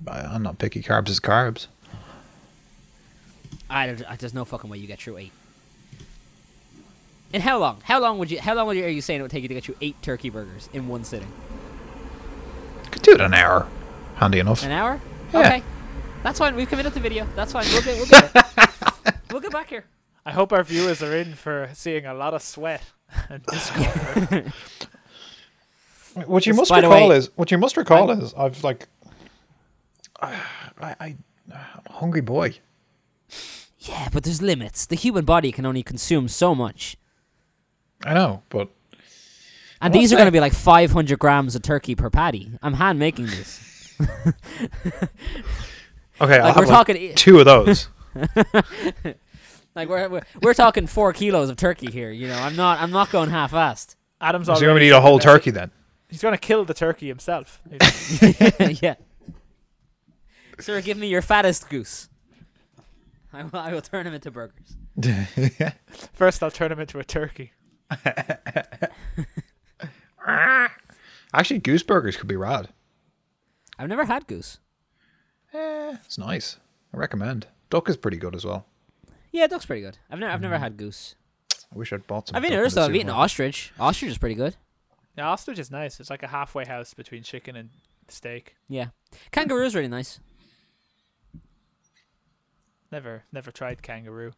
S3: I'm not picky. Carbs is carbs.
S1: I, I there's no fucking way you get through eight. And how long? How long would you? How long would you, are you saying it would take you to get you eight turkey burgers in one sitting?
S3: Could do it in an hour. Handy enough.
S1: An hour?
S3: Yeah.
S1: Okay, that's fine. We've committed to video. That's fine. We'll get we'll get it. we'll get back here.
S2: I hope our viewers are in for seeing a lot of sweat and discomfort.
S3: What you
S1: Just
S3: must
S1: by
S3: recall
S1: way-
S3: is what you must recall is I've like I, I I'm a hungry boy.
S1: Yeah, but there's limits. The human body can only consume so much.
S3: I know, but
S1: And these are going to be like 500 grams of turkey per patty. I'm hand making this.
S3: okay, I'll
S1: Like we're
S3: like
S1: talking,
S3: two of those.
S1: like we're, we're we're talking four kilos of turkey here. You know, I'm not I'm not going half-assed.
S2: Adam's
S3: so you're going to eat a whole turkey then.
S2: He's going to kill the turkey himself.
S1: yeah. Sir, give me your fattest goose. I will, I will turn him into burgers.
S2: First, I'll turn him into a turkey.
S3: Actually, goose burgers could be rad.
S1: I've never had goose.
S3: Eh, it's nice. I recommend. Duck is pretty good as well.
S1: Yeah, duck's pretty good. I've never I've never had goose.
S3: I wish I'd bought some.
S1: I've eaten
S3: duck in
S1: others
S3: the
S1: though. I've eaten
S3: supermarket.
S1: ostrich. Ostrich is pretty good.
S2: Yeah, ostrich is nice. It's like a halfway house between chicken and steak.
S1: Yeah. Kangaroo is really nice.
S2: Never, never tried kangaroo.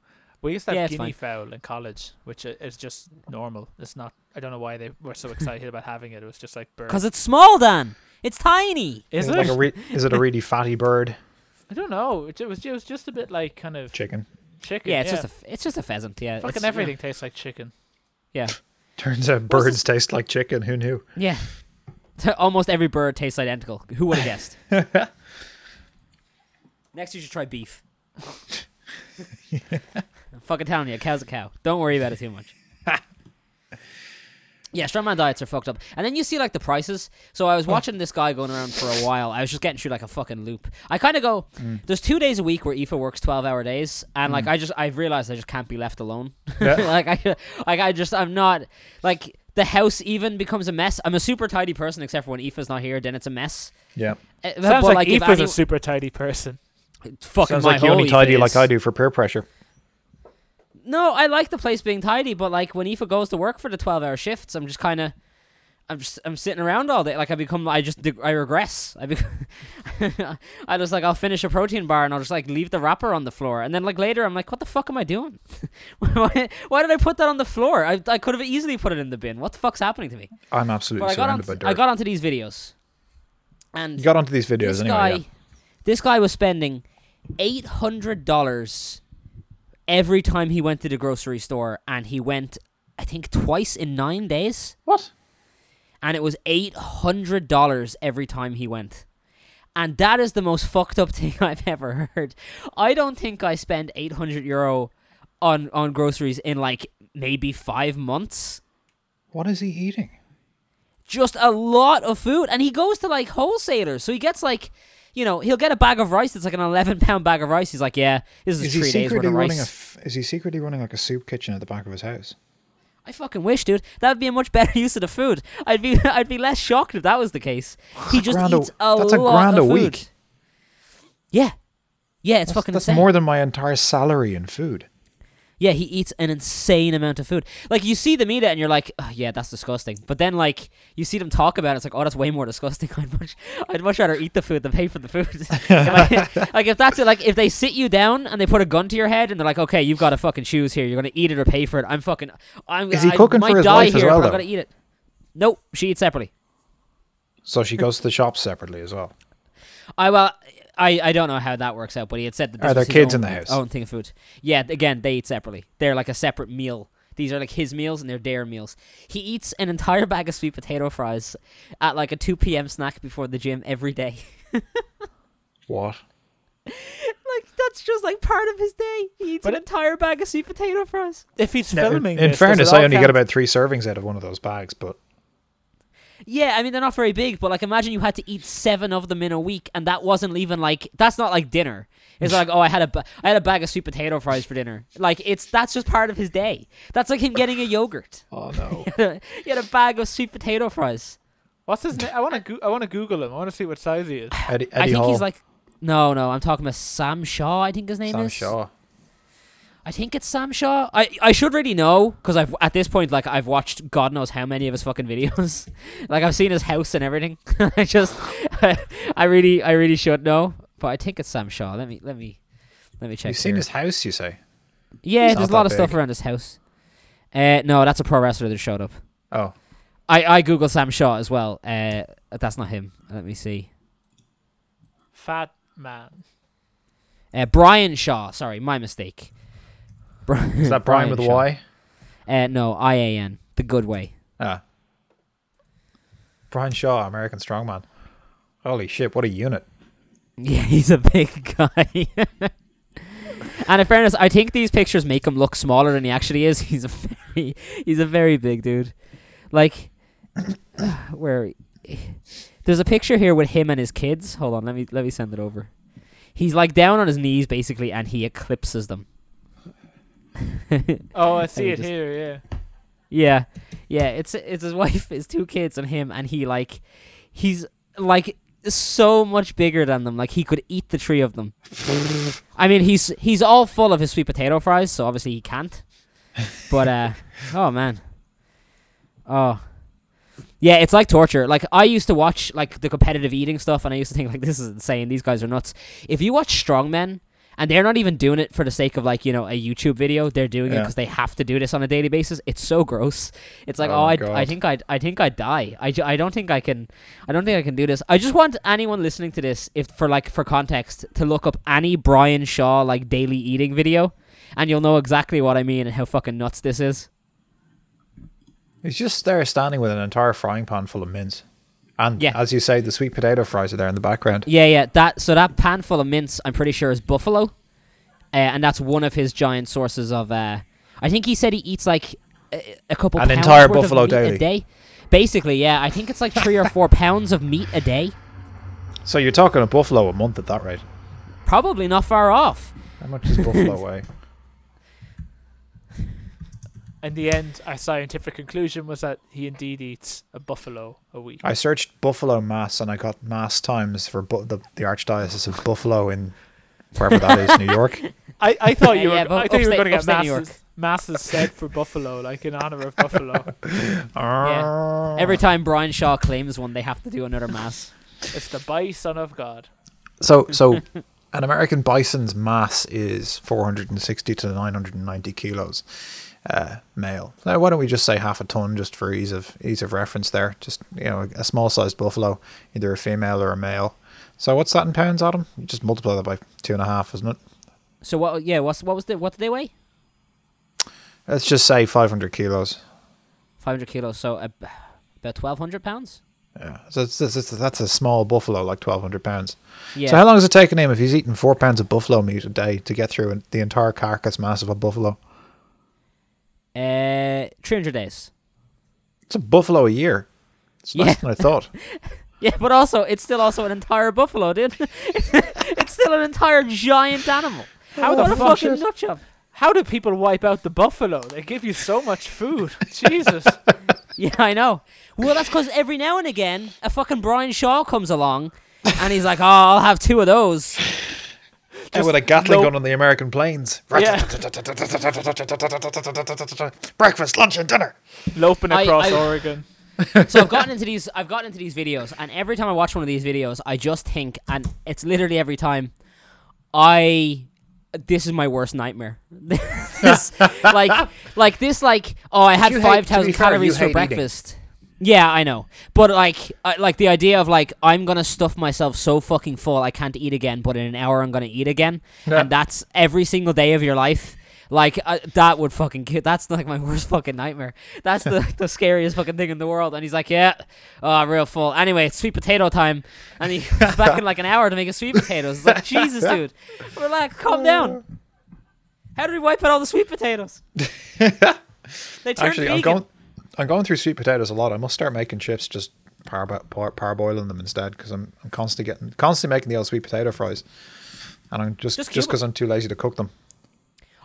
S2: We used to have
S1: Yeah,
S2: guinea
S1: fine.
S2: fowl in college, which is just normal. It's not. I don't know why they were so excited about having it. It was just like bird.
S1: Because it's small, Dan. It's tiny.
S2: Is
S3: Is
S2: it?
S3: it like a re- is it a really fatty bird?
S2: I don't know. It, ju- was. It was just a bit like kind of
S3: Chicken.
S2: chicken.
S1: Yeah, it's just a f- it's just a pheasant. Yeah.
S2: fucking
S1: it's-
S2: everything tastes like chicken.
S1: Yeah.
S3: Turns out birds taste like chicken. Who knew?
S1: Yeah. Almost every bird tastes identical. Who would have guessed? Next, you should try beef. I'm fucking telling you, a cow's a cow. Don't worry about it too much. yeah, strongman diets are fucked up. And then you see like the prices. So I was watching this guy going around for a while. I was just getting through like a fucking loop. I kind of go, there's two days a week where Aoife works 12 hour days. And like I just, I've realized I just can't be left alone.
S3: Yeah.
S1: like I, like I just, I'm not like the house even becomes a mess. I'm a super tidy person except for when Aoife's not here. Then it's a mess.
S3: Yeah.
S1: Uh,
S2: Sounds
S1: but,
S2: like,
S1: if
S2: Aoife's
S1: any-
S2: a super tidy person.
S1: fucking
S3: Sounds
S1: my
S3: like you
S1: whole
S3: only
S1: Aoife
S3: tidy like
S1: is.
S3: I do for peer pressure.
S1: No, I like the place being tidy, but like when Aoife goes to work for the twelve hour shifts, I'm just kind of, I'm just I'm sitting around all day. Like I become I just I regress. I become I just like I'll finish a protein bar and I'll just like leave the wrapper on the floor and then like later I'm like what the fuck am I doing? why, why did I put that on the floor? I I could have easily put it in the bin. What the fuck's happening to me?
S3: I'm absolutely
S1: But I got
S3: surrounded
S1: on
S3: by dirt.
S1: I got onto these videos. And
S3: you got onto these videos
S1: this
S3: anyway.
S1: guy
S3: yeah.
S1: this guy was spending eight hundred dollars every time he went to the grocery store and he went I think twice in nine days
S3: What?
S1: and it was eight hundred dollars every time he went. And that is the most fucked up thing I've ever heard. I don't think I spend eight hundred euro on on groceries in like maybe five months.
S3: What is he eating?
S1: Just a lot of food, and he goes to like wholesalers, so he gets like. You know, he'll get a bag of rice that's like an 11 pound bag of rice. He's like, yeah, this is,
S3: Is
S1: three days worth of
S3: a?
S1: rice.
S3: F- is he secretly running like a soup kitchen at the back of his house?
S1: I fucking wish, dude. That would be a much better use of the food. I'd be I'd be less shocked if that was the case. He just
S3: grand
S1: eats a
S3: that's a grand
S1: of
S3: a
S1: food.
S3: week.
S1: Yeah, yeah, it's
S3: That's,
S1: fucking
S3: that's
S1: insane.
S3: more than my entire salary in food.
S1: Yeah, he eats an insane amount of food. Like you see them eat it, and you're like, oh, yeah, that's disgusting. But then like you see them talk about it, it's like, oh, that's way more disgusting. I'd much I'd much rather eat the food than pay for the food. If I- like if that's it, like if they sit you down and they put a gun to your head and they're like, okay, you've got to fucking choose here. You're gonna eat it or pay for it. I'm fucking. I'm.
S3: Is he
S1: I
S3: cooking for his wife as
S1: here,
S3: well,
S1: but I'm
S3: though?
S1: gonna eat it. Nope, she eats separately.
S3: So she goes to the shop separately as well.
S1: I well, I, I don't know how that works out, but he had said that this
S3: Are there
S1: was
S3: kids
S1: own,
S3: in the house?
S1: Own thing of food. Yeah, again, they eat separately. They're like a separate meal. These are like his meals and they're their meals. He eats an entire bag of sweet potato fries at like a two p.m. snack before the gym every day.
S3: What?
S1: like that's just like part of his day. He eats
S2: But
S1: an entire bag of sweet potato fries.
S2: If he's
S3: Now, in-
S2: filming,
S3: in
S2: this,
S3: fairness, I only
S2: count?
S3: get about three servings out of one of those bags, but
S1: Yeah, I mean they're not very big, but like imagine you had to eat seven of them in a week, and that wasn't even like that's not like dinner. It's like oh I had a ba- I had a bag of sweet potato fries for dinner. Like it's that's just part of his day. That's like him getting a yogurt.
S3: oh no.
S1: he had a bag of sweet potato fries.
S2: What's his name? I want to. Go- I want to Google him. I want to see what size he is.
S3: Eddie,
S1: I think
S3: Hall,
S1: he's like no no I'm talking about Sam Shaw. I think his name
S3: Sam
S1: is.
S3: Sam Shaw.
S1: I think it's Sam Shaw. I, I should really know because I've at this point like I've watched God knows how many of his fucking videos. like I've seen his house and everything. I just I really I really should know, but I think it's Sam Shaw. Let me let me let me check.
S3: You've seen his house, you say?
S1: Yeah,
S3: He's
S1: there's a lot
S3: that
S1: of stuff around his house. Uh, no, that's a pro wrestler that showed up.
S3: Oh,
S1: I I googled Sam Shaw as well. Uh, that's not him. Let me see.
S2: Fat man.
S1: Uh, Brian Shaw. Sorry, my mistake. Bri-
S3: is that Brian, with a. Y?
S1: Uh, no, I A N. The good way.
S3: Ah. Brian Shaw, American Strongman. Holy shit, what a unit.
S1: Yeah, he's a big guy. and in fairness, I think these pictures make him look smaller than he actually is. He's a very, he's a very big dude. Like, where? There's a picture here with him and his kids. Hold on, let me let me send it over. He's like down on his knees basically, and he eclipses them.
S2: Oh, I see it
S1: just-
S2: here. Yeah.
S1: Yeah, yeah. It's it's his wife, his two kids, and him, and he like, he's like so much bigger than them. Like he could eat the three of them. I mean, he's he's all full of his sweet potato fries, so obviously he can't. But uh, oh man, oh. Yeah, it's like torture. Like I used to watch like the competitive eating stuff, and I used to think like this is insane. These guys are nuts. If you watch strongmen, and they're not even doing it for the sake of like you know a YouTube video, they're doing it because they have to do this on a daily basis. It's so gross. It's like
S3: Oh
S1: oh, I, I think I I think I'd die. I, I don't think I can. I don't think I can do this. I just want anyone listening to this, if for like for context, to look up any Brian Shaw like daily eating video, and you'll know exactly what I mean and how fucking nuts this is.
S3: He's just there standing with an entire frying pan full of mince. And
S1: Yeah.
S3: as you say, the sweet potato fries are there in the background.
S1: Yeah, yeah. That so that pan full of mince, I'm pretty sure is buffalo, uh, and that's one of his giant sources of. Uh, I think he said he eats like a, a couple
S3: An entire buffalo daily.
S1: a day. Basically, yeah. I think it's like three or four pounds of meat a day.
S3: So you're talking a buffalo a month at that rate.
S1: Probably not far off.
S3: How much does buffalo weigh?
S2: In the end, our scientific conclusion was that he indeed eats a buffalo a week.
S3: I searched buffalo mass and I got mass times for bu- the, the Archdiocese of Buffalo in wherever that is, New York.
S2: I, I thought
S1: Yeah,
S2: you were.
S1: yeah,
S2: I thought you were going to get
S1: upstate New
S2: masses. Mass said for buffalo, like in honor of buffalo.
S1: Yeah. Every time Brian Shaw claims one, they have to do another mass.
S2: It's the bison of God.
S3: So so an American bison's mass is 460 to 990 kilos uh, male. Now why don't we just say half a ton just for ease of ease of reference there? Just you know a small sized buffalo, either a female or a male. So what's that in pounds, Adam? You just multiply that by two and a half, isn't it?
S1: So what? Yeah. What's what was the what did they weigh?
S3: Let's just say 500 kilos.
S1: Five hundred kilos. So about twelve hundred pounds.
S3: Yeah, so it's, it's, it's, that's a small buffalo, like 1,200 pounds.
S1: Yeah.
S3: So how long is it taking him if he's eating four pounds of buffalo meat a day to get through the entire carcass mass of a buffalo?
S1: Uh, three hundred days.
S3: It's a buffalo a year. It's less
S1: Yeah.
S3: than I thought.
S1: Yeah, but also it's still also an entire buffalo, dude. it's still an entire giant animal.
S2: How
S1: what
S2: the
S1: a
S2: fuck
S1: fucking
S2: is-
S1: nut job.
S2: How do people wipe out the buffalo? They give you so much food. Jesus.
S1: Yeah, I know. Well, that's because every now and again a fucking Brian Shaw comes along, and he's like, "Oh, I'll have two of those."
S3: Yeah, with a Gatling
S2: no-
S3: gun on the American plains.
S2: Yeah.
S3: Breakfast, lunch, and dinner.
S2: Loping across
S1: I-
S2: Oregon.
S1: so I've gotten into these. I've gotten into these videos, and every time I watch one of these videos, I just think, and it's literally every time, I. This is my worst nightmare. this, like, like this, like, oh, I had
S3: You hate-
S1: five
S3: to fair,
S1: calories for
S3: breakfast. eating.
S1: Yeah, I know, but like, I, like the idea of like I'm gonna stuff myself so fucking full I can't eat again, but in an hour I'm gonna eat again,
S3: Yeah.
S1: and that's every single day of your life. Like uh, that would fucking ki- that's like my worst fucking nightmare. That's the, the scariest fucking thing in the world. And he's like, yeah, oh, real full. Anyway, it's sweet potato time, and he comes back in like an hour to make a sweet potatoes. It's like Jesus, dude, relax, calm down. How did we wipe out all the sweet potatoes? they turned
S3: Actually, I'm
S1: vegan.
S3: going. I'm going through sweet potatoes a lot. I must start making chips, just par, par, parboiling them instead, because I'm I'm constantly getting constantly making the old sweet potato fries, and I'm just
S1: Just
S3: because I'm too lazy to cook them.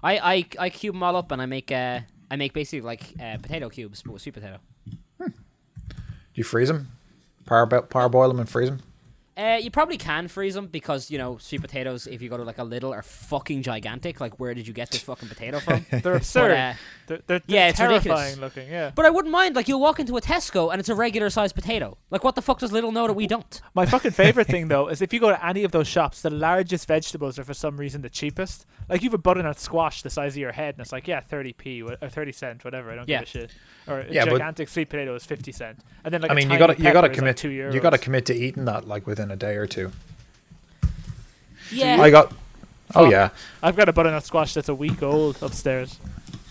S1: I, I I cube them all up and I make uh I make basically like uh, potato cubes but with sweet potato.
S3: Do you freeze them? Par parboil them and freeze them.
S1: Uh, you probably can freeze them because you know sweet potatoes. If you go to like a Lidl, are fucking gigantic. Like, where did you get this fucking potato from?
S2: They're absurd.
S1: But, uh,
S2: they're, they're,
S1: yeah,
S2: they're
S1: it's
S2: terrifying
S1: ridiculous.
S2: looking. Yeah.
S1: but I wouldn't mind. Like, you'll walk into a Tesco and it's a regular sized potato. Like, what the fuck does Lidl know that we don't?
S2: My fucking favorite thing though is if you go to any of those shops, the largest vegetables are for some reason the cheapest. Like you have a butternut squash the size of your head, and it's like yeah, thirty p or thirty cent, whatever. I don't
S1: Yeah.
S2: give a shit. Or a
S3: Yeah, but-
S2: gigantic sweet potato is fifty cent, and then like
S3: I mean, you
S2: tiny
S3: got to you got to
S2: pepper is, like,
S3: commit
S2: two euros.
S3: you got to commit to eating that like within a day or two.
S1: Yeah.
S3: I got. Oh
S2: Fuck.
S3: yeah,
S2: I've got a butternut squash that's a week old upstairs.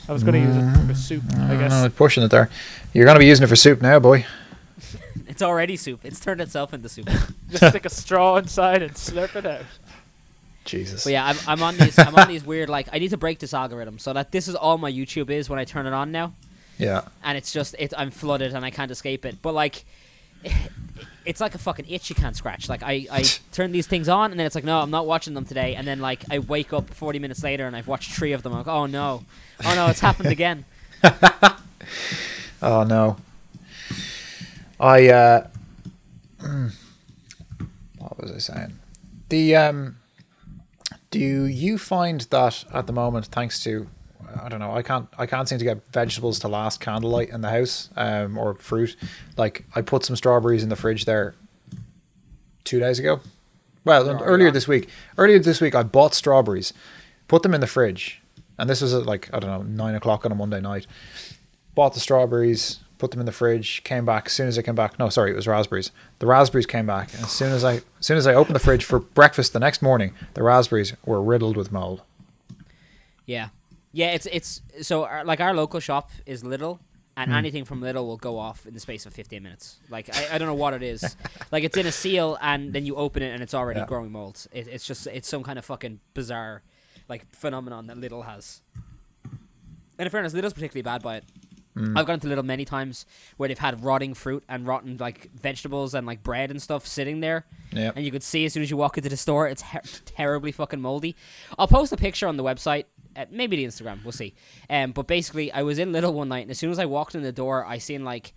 S2: I was going to use it for soup, I mm, guess.
S3: no, pushing it there. You're gonna be using it for soup now, boy.
S1: it's already soup. It's turned itself into soup.
S2: Just stick a straw inside and slurp it out.
S3: Jesus.
S1: But yeah, I'm, I'm on these. I'm on these weird. Like, I need to break this algorithm so that this is all my YouTube is when I turn it on now.
S3: Yeah.
S1: and it's just it I'm flooded and I can't escape it. But like it's like a fucking itch you can't scratch. Like I, I turn these things on and then it's like no, I'm not watching them today. And then like I wake up 40 minutes later and I've watched three of them. I'm like oh no, oh no, it's happened again.
S3: Oh no. I uh mm, what was I saying? The um do you find that at the moment thanks to I don't know, I can't I can't seem to get vegetables to last candlelight in the house, um or fruit. Like I put some strawberries in the fridge there two days ago. Well,
S1: They're
S3: earlier
S1: gone.
S3: this week. Earlier this week I bought strawberries, put them in the fridge, and this was at like, I don't know, nine o'clock on a Monday night bought the strawberries, put them in the fridge, came back. As soon as I came back, no, sorry, it was raspberries. The raspberries came back, and as soon as I, as soon as I opened the fridge for breakfast the next morning, the raspberries were riddled with mold.
S1: Yeah, yeah. It's it's so our, like our local shop is Lidl. And hmm. anything from Lidl will go off in the space of 15 minutes. Like I, I don't know what it is. like it's in a seal, and then you open it, and it's already
S3: Yeah.
S1: growing mold. It, it's just it's some kind of fucking bizarre, like phenomenon that Lidl has. And in fairness, Lidl's particularly bad by it. Hmm. I've gone to Lidl many times where they've had rotting fruit and rotten like vegetables and like bread and stuff sitting there,
S3: Yeah,
S1: and you could see as soon as you walk into the store, it's terribly fucking moldy. I'll post a picture on the website, uh, maybe the Instagram, we'll see. Um, but basically, I was in Lidl one night, and as soon as I walked in the door, I seen like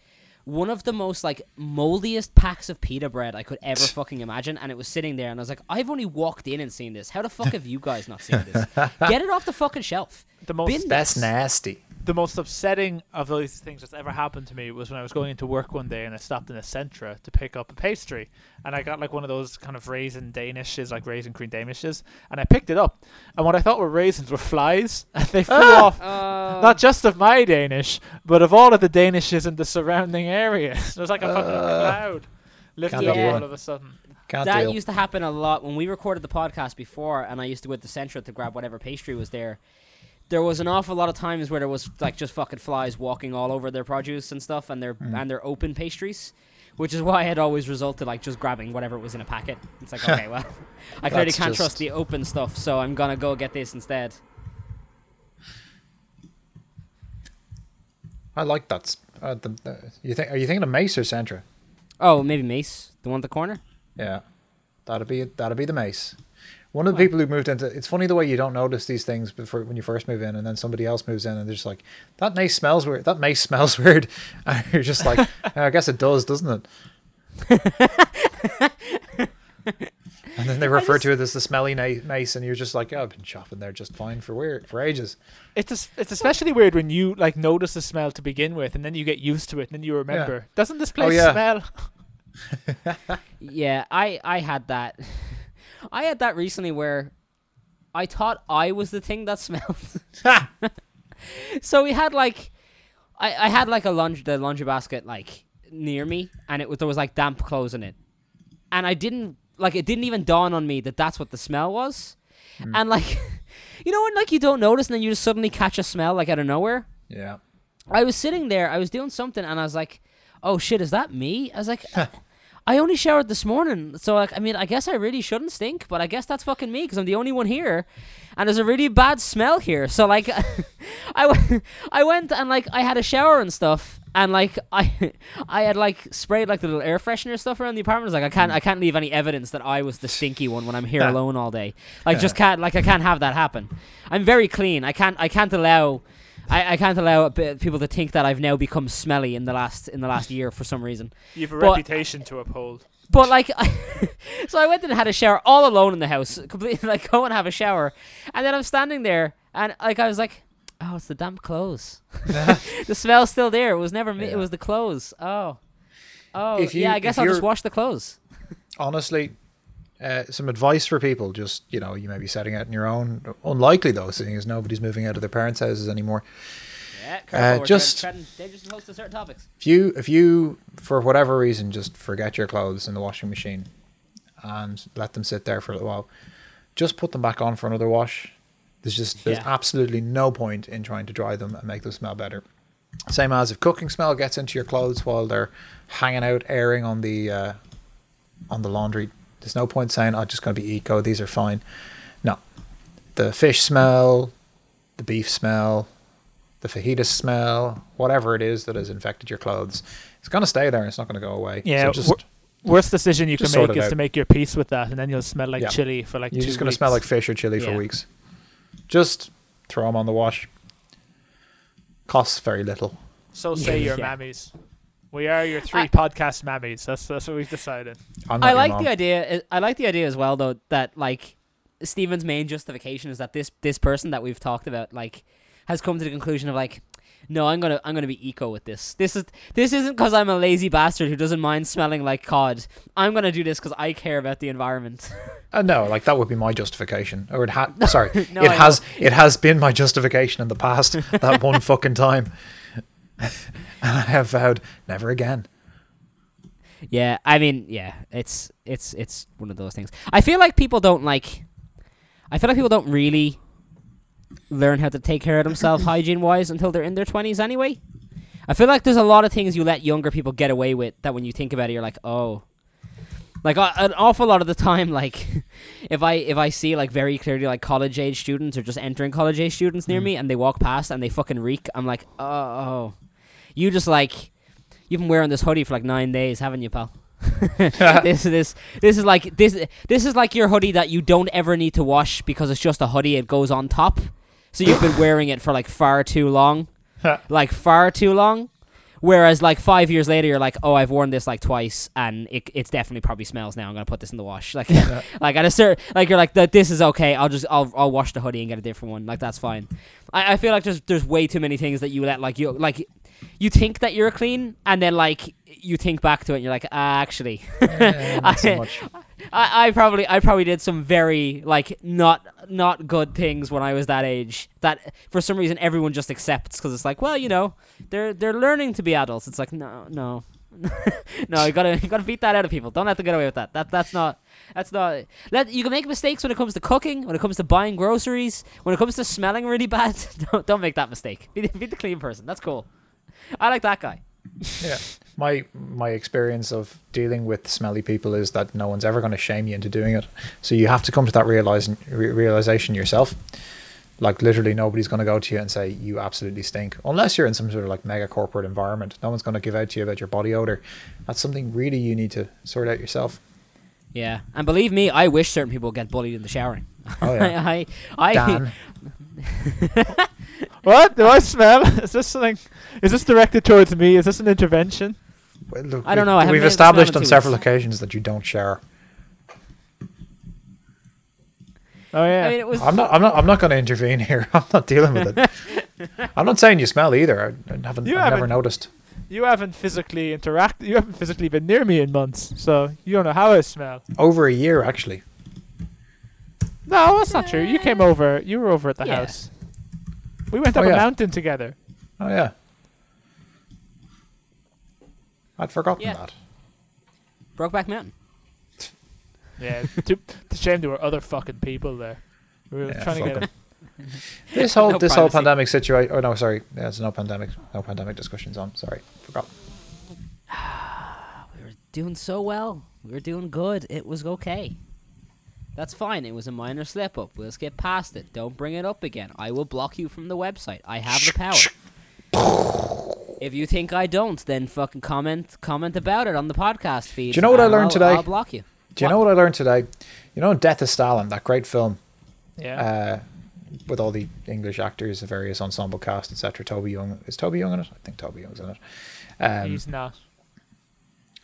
S1: one of the most like moldiest packs of pita bread I could ever fucking imagine, and it was sitting there, and I was like, I've only walked in and seen this. How the fuck have you guys not seen this? Get it off the fucking shelf.
S2: The most
S1: Bin
S3: That's
S1: this.
S3: nasty.
S2: The most upsetting of those things that's ever happened to me was when I was going into work one day and I stopped in a Centra to pick up a pastry and I got like one of those kind of raisin danishes, like raisin cream danishes, and I picked it up and what I thought were raisins were flies and they flew off
S1: Uh,
S2: not just of my Danish but of all of the Danishes in the surrounding area. it was like a fucking
S3: Uh,
S2: cloud lifted up all of a sudden.
S3: Can't
S1: that
S3: deal.
S1: used to happen a lot when we recorded the podcast before, and I used to go to the Centra to grab whatever pastry was there. There was an awful lot of times where there was like just fucking flies walking all over their produce and stuff, and their
S3: Hmm.
S1: and their open pastries, which is why I had always resulted like just grabbing whatever was in a packet. It's like okay, well, I clearly can't
S3: just-
S1: trust the open stuff, so I'm gonna go get this instead.
S3: I like that. Uh, the, the, you think? Are you thinking of Mace or Centra?
S1: Oh, maybe Mace, the one at the corner.
S3: Yeah, that'd be that'd be the Mace. One of the people who moved into it's funny the way you don't notice these things before when you first move in, and then somebody else moves in, and they're just like, "That mace smells weird. That mace smells weird." And you're just like, "I guess it does, doesn't it?" and then they refer to it as the smelly mace, and you're just like, "Oh, I've been shopping there just fine for weird for ages."
S2: It's es- it's especially weird when you like notice the smell to begin with, and then you get used to it, and then you remember. Doesn't this oh, place
S3: yeah.
S2: smell?
S1: Yeah, I I had that. I had that recently where I thought I was the thing that smelled. so we had like I, I had like a lunch the laundry basket like near me and it was there was like damp clothes in it. And I didn't like it didn't even dawn on me that that's what the smell was. Hmm. And like you know when like you don't notice and then you just suddenly catch a smell like out of nowhere?
S3: Yeah,
S1: I was sitting there, I was doing something, and I was like, "Oh shit, is that me?" I was like, "I only showered this morning, so like, I mean, I guess I really shouldn't stink, but I guess that's fucking me because I'm the only one here, and there's a really bad smell here." So like, I went, I went and like I had a shower and stuff, and like I, I had like sprayed like the little air freshener stuff around the apartment. I was like, I can't, hmm. I can't leave any evidence that I was the stinky one when I'm here alone all day. Like, just can't, like, I can't have that happen. I'm very clean. I can't, I can't allow. I, I can't allow bit- people to think that I've now become smelly in the last in the last year for some reason.
S2: You have a
S1: But-
S2: reputation to uphold.
S1: But like, so I went and had a shower all alone in the house, completely like go and have a shower, and then I'm standing there and like I was like, oh, it's the damp clothes. the smell's still there. It was never me. It was the clothes. Oh, oh,
S3: you-
S1: yeah. I guess I'll just wash the clothes.
S3: honestly, uh, some advice for people. Just you know, you may be setting out on your own. Unlikely though, seeing as nobody's moving out of their parents' houses anymore.
S1: Yeah,
S3: careful, we're just-
S1: treading, dangerous close to certain topics.
S3: If you, if you, for whatever reason, just forget your clothes in the washing machine and let them sit there for a little while, just put them back on for another wash. There's just there's
S1: Yeah.
S3: absolutely no point in trying to dry them and make them smell better. Same as if cooking smell gets into your clothes while they're hanging out airing on the uh, on the laundry. There's no point saying, "I'm just going to be eco. These are fine." No, the fish smell, the beef smell, the fajita smell, whatever it is that has infected your clothes, it's going to stay there. and It's not going to go away.
S2: Yeah,
S3: so just
S2: wor- Worst decision you can make is
S3: out.
S2: to make your peace with that, and then you'll smell like
S3: Yeah.
S2: chili for like.
S3: you're
S2: two
S3: just going to smell like fish or chili for weeks. Just throw them on the wash. Costs very little.
S2: So say your
S1: Yeah.
S2: mammies. We are your three
S1: I-
S2: podcast mammies. That's that's what we've decided.
S3: I'm not
S1: I
S3: your
S1: like the idea. I like the idea as well, though, that like Stephen's main justification is that this this person that we've talked about like has come to the conclusion of like, no, I'm gonna I'm gonna be eco with this. This is this isn't because I'm a lazy bastard who doesn't mind smelling like cod. I'm gonna do this because I care about the environment.
S3: Uh, no, like that would be my justification, or it had. Sorry,
S1: No,
S3: it
S1: I
S3: has. It has been my justification in the past. that one fucking time, and I have vowed never again.
S1: yeah, I mean, yeah, it's it's it's one of those things. I feel like people don't like. I feel like people don't really learn how to take care of themselves hygiene wise until they're in their twenties anyway. I feel like there's a lot of things you let younger people get away with that when you think about it, you're like, oh. Like uh, an awful lot of the time, like if I if I see like very clearly like college age students or just entering college age students near me and they walk past and they fucking reek, I'm like, oh. You just like you've been wearing this hoodie for like nine days, haven't you, pal? this is this this is like this this is like your hoodie that you don't ever need to wash because it's just a hoodie. It goes on top, so you've been wearing it for like far too long, like far too long. Whereas like five years later, you're like, oh, I've worn this like twice, and it it's definitely probably smells now. I'm gonna put this in the wash. Like, like at a certain like you're like that. This is okay. I'll just I'll I'll wash the hoodie and get a different one. Like that's fine. I, I feel like there's there's way too many things that you let like you like you think that you're clean, and then like you think back to it, and you're like, ah, actually,
S3: so
S1: I-
S3: much.
S1: I, I probably I probably did some very like not not good things when I was that age that for some reason everyone just accepts because it's like well you know they're they're learning to be adults. It's like no no. No you gotta you gotta beat that out of people. Don't let them get away with that. That that's not that's not let you can make mistakes when it comes to cooking when it comes to buying groceries when it comes to smelling really bad. Don't don't make that mistake. Be be the clean person. That's cool I like that guy
S3: Yeah. My my experience of dealing with smelly people is that no one's ever going to shame you into doing it. So you have to come to that realizing re- realization yourself. Like literally, nobody's going to go to you and say you absolutely stink, unless you're in some sort of like mega corporate environment. No one's going to give out to you about your body odor. That's something really you need to sort out yourself.
S1: yeah and believe me I wish certain people get bullied in the showering
S3: Oh yeah,
S1: I I, I
S3: Dan.
S2: What? Do I smell? Is this something? Is this directed towards me? Is this an intervention?
S3: Well, look,
S1: I don't know, I
S3: We've established on several
S1: weeks.
S3: occasions that you don't share.
S2: Oh yeah.
S1: I mean, it was.
S3: I'm not. I'm not. I'm not going to intervene here. I'm not dealing with it. I'm not saying you smell either. I, I haven't.
S2: You
S3: I've never
S2: haven't-
S3: noticed.
S2: you haven't physically interacted. You haven't physically been near me in months, so you don't know how I smell.
S3: Over a year, actually.
S2: No, that's not true. You came over. You were over at the
S1: Yeah.
S2: house. We went
S3: Oh,
S2: up a mountain together.
S3: Oh yeah. I'd forgotten
S1: Yeah.
S3: that.
S1: Brokeback Mountain.
S2: Yeah. too, it's a shame there were other fucking people there. We were
S3: Yeah,
S2: trying to
S3: fuck
S2: get
S3: 'em. This whole
S1: No
S3: this whole
S1: privacy.
S3: pandemic situation. Oh no, sorry. Yeah, there's no pandemic. No pandemic discussions on. Sorry, forgot.
S1: We were doing so well. We were doing good. It was okay. That's fine. It was a minor slip up. We'll skip past it. Don't bring it up again. I will block you from the website. I have the power. If you think I don't, then fucking comment comment about it on the podcast feed.
S3: Do you know what I learned
S1: I'll-
S3: today?
S1: I'll block you.
S3: Do you
S1: What?
S3: know what I learned today? You know, Death of Stalin, that great film,
S2: Yeah.
S3: uh, with all the English actors, the various ensemble cast, etc. Toby Young is Toby Young in it? I think Toby Young's in it. Um,
S2: He's not.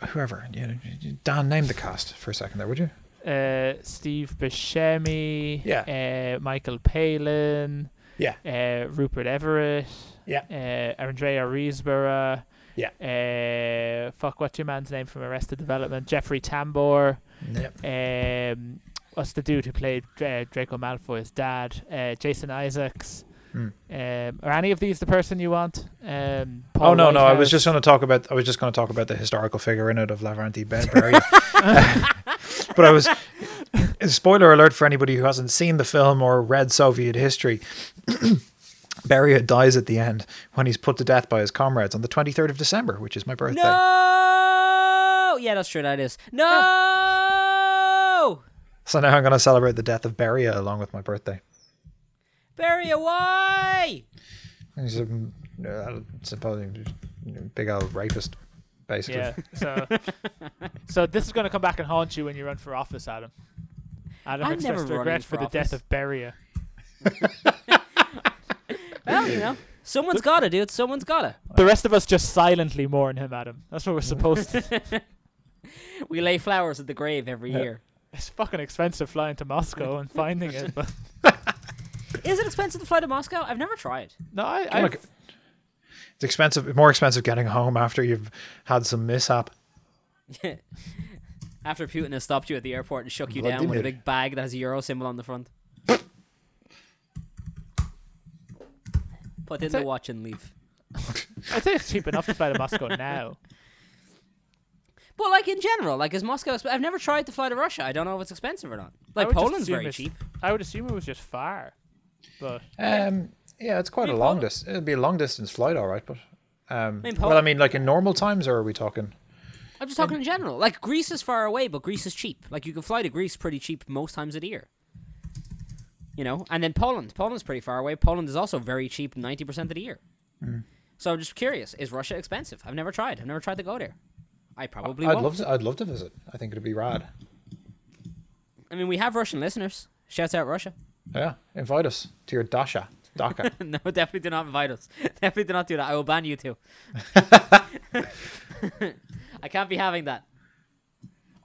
S3: whoever. You Dan, name the cast for a second there, would you?
S2: Uh, Steve Buscemi.
S3: Yeah.
S2: Uh, Michael Palin.
S3: Yeah.
S2: Uh, Rupert Everett.
S3: Yeah.
S2: Uh, Andrea Riseborough.
S3: Yeah.
S2: Uh, fuck, what's your man's name from Arrested Development? Jeffrey Tambor.
S3: Yep.
S2: Um, what's the dude who played uh, Draco Malfoy's dad? Uh, Jason Isaacs.
S3: Hmm.
S2: Um, are any of these the person you want? Um,
S3: Oh
S2: Paul
S3: no, no! I was just going to talk about. I was just going to talk about the historical figure in it of Lavrenti Beria. but I was. Spoiler alert for anybody who hasn't seen the film or read Soviet history. Beria dies at the end when he's put to death by his comrades on the 23rd of December, which is my birthday.
S1: No. Yeah, that's true. That is no.
S3: So now I'm going to celebrate the death of Beria along with my birthday.
S1: Bury why?
S3: He's a uh, supposedly big old rapist, basically.
S2: Yeah. So, so this is going to come back and haunt you when you run for office, Adam. Adam
S1: I'm
S2: expressed
S1: never
S2: regret
S1: running
S2: for
S1: for
S2: the death of Beria.
S1: Well, you know, someone's got to, dude. Someone's got to.
S2: The rest of us just silently mourn him, Adam. That's what we're supposed to.
S1: We lay flowers at the grave every
S3: Yeah.
S1: year.
S2: It's fucking expensive flying to Moscow and finding it, but
S1: Is it expensive to fly to Moscow? I've never tried.
S2: no, I, I
S3: look, It's expensive, more expensive getting home after you've had some mishap.
S1: After Putin has stopped you at the airport and shook you
S3: Bloody
S1: down with a big bag that has a euro symbol on the front. Put in
S2: That's
S1: the
S2: it.
S1: watch and leave.
S2: I'd say it's cheap enough to fly to Moscow now.
S1: But like in general, like is Moscow? exp- I've never tried to fly to Russia. I don't know if it's expensive or not. Like Poland's very cheap.
S2: I would assume it was just far, but
S3: Um, yeah, it's quite
S1: I
S3: a
S1: mean,
S3: long
S1: Poland-
S3: distance. It'll be a long distance flight, all right. But um,
S1: I mean,
S3: well, I mean, like in normal times, or are we talking?
S1: I'm just talking in general. Like Greece is far away, but Greece is cheap. Like you can fly to Greece pretty cheap most times of the year. You know, and then Poland. Poland's pretty far away. Poland is also very cheap ninety percent of the year.
S3: Hmm.
S1: So I'm just curious: is Russia expensive? I've never tried. I've never tried to go there. I probably
S3: I'd
S1: won't.
S3: love to. I'd love to visit. I think it'd be rad.
S1: I mean, we have Russian listeners. Shouts out Russia.
S3: Yeah, invite us to your dasha. DACA.
S1: no, definitely do not invite us. Definitely do not do that. I will ban you two. I can't be having that.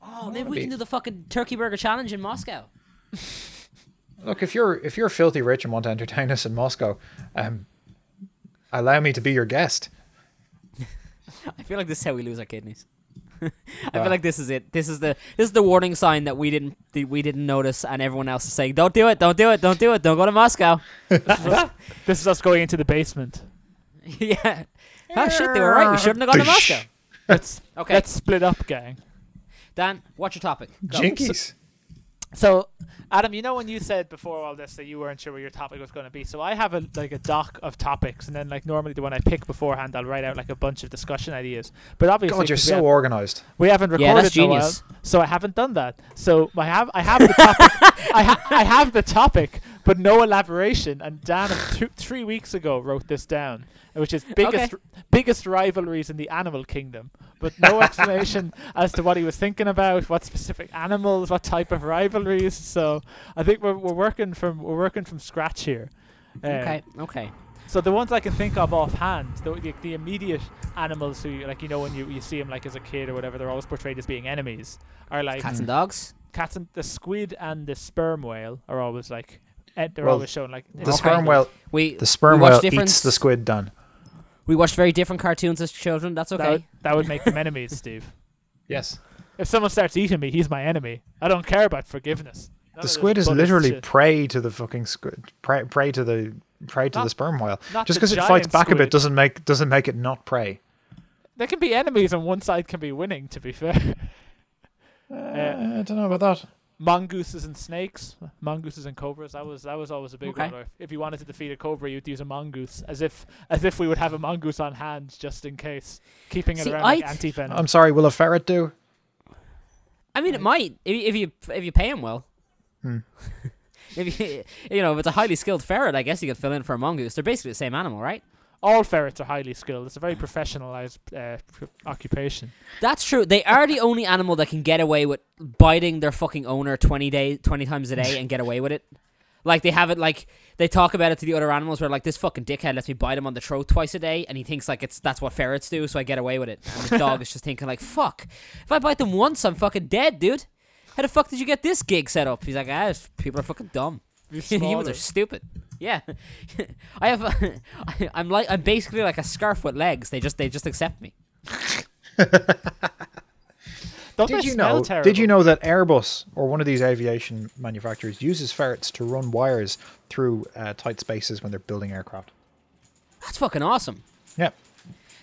S1: Oh, maybe we
S3: be.
S1: can do the fucking turkey burger challenge in Moscow.
S3: Look, if you're if you're filthy rich and want to entertain us in Moscow, um, allow me to be your guest.
S1: I feel like this is how we lose our kidneys. I
S3: Yeah.
S1: feel like this is it. This is the this is the warning sign that we didn't that we didn't notice, and everyone else is saying, "Don't do it! Don't do it! Don't do it! Don't go to Moscow."
S2: This is us going into the basement.
S1: yeah. Oh shit! They were right. We shouldn't have gone to Moscow.
S2: Let's
S1: Okay,
S2: let's split up, gang.
S1: Dan, what's your topic? Go.
S3: Jinkies.
S2: So, Adam, you know when you said before all this that you weren't sure what your topic was going to be. So I have a like a doc of topics, and then like normally the one I pick beforehand, I'll write out like a bunch of discussion ideas. But obviously,
S3: God, you're so
S2: have-
S3: organized.
S2: We haven't recorded
S1: Yeah, that's
S2: in a while, so I haven't done that. So I have I have the topic. I, ha- I have the topic, but no elaboration. And Dan, two, three weeks ago, wrote this down, which is biggest biggest rivalries in the animal kingdom, but no explanation as to what he was thinking about, what specific animals, what type of rivalries. So I think we're we're working from we're working from scratch here. Um,
S1: Okay. Okay.
S2: so the ones I can think of offhand, the, the, the immediate animals who, like you know, when you, you see them like as a kid or whatever, they're always portrayed as being enemies. Are like
S1: Cats and dogs.
S2: cats and the squid and the sperm whale are always like eh, they're
S3: Well,
S2: always shown like
S3: The sperm whale,
S1: We
S3: the sperm
S1: we
S3: whale eats the squid. Done.
S1: We watched very different cartoons as children. That's
S2: That,
S1: okay.
S2: would, that would make them enemies, Steve.
S3: Yes.
S2: If someone starts eating me, he's my enemy. I don't care about forgiveness. None
S3: The squid is literally
S2: shit.
S3: prey to the fucking squid. Prey, prey to the prey to
S2: Not-
S3: the sperm whale. Just because it fights
S2: giant
S3: back a bit doesn't make doesn't make it not prey.
S2: There can be enemies, and one side can be winning. To be fair,
S3: Uh, I don't know about that.
S2: Mongooses and snakes, mongooses and cobras. That was that was always a big
S1: Okay.
S2: one. Or if- If you wanted to defeat a cobra, you'd use a mongoose, as if as if we would have a mongoose on hand just in case, keeping it
S1: See,
S2: around like
S1: I'd-
S2: anti venom.
S3: I'm sorry. Will a ferret do?
S1: I mean, it might if, if you if you pay him well.
S3: Hmm.
S1: if you you know if it's a highly skilled ferret, I guess you could fill in for a mongoose. They're basically the same animal, right?
S2: All ferrets are highly skilled. It's a very professionalized uh, occupation.
S1: That's true. They are the only animal that can get away with biting their fucking owner twenty day twenty times a day and get away with it. Like they have it like they talk about it to the other animals where like this fucking dickhead lets me bite him on the throat twice a day and he thinks like it's that's what ferrets do, so I get away with it. And the dog is just thinking like, fuck. If I bite them once I'm fucking dead, dude. How the fuck did you get this gig set up? He's like, ah, people are fucking dumb. Humans are stupid. Yeah, I have. I, I'm like I'm basically like a scarf with legs. They just they just accept me.
S2: Don't
S3: Did you know?
S2: terrible?
S3: Did you know that Airbus or one of these aviation manufacturers uses ferrets to run wires through uh, tight spaces when they're building aircraft?
S1: That's fucking awesome.
S3: Yeah,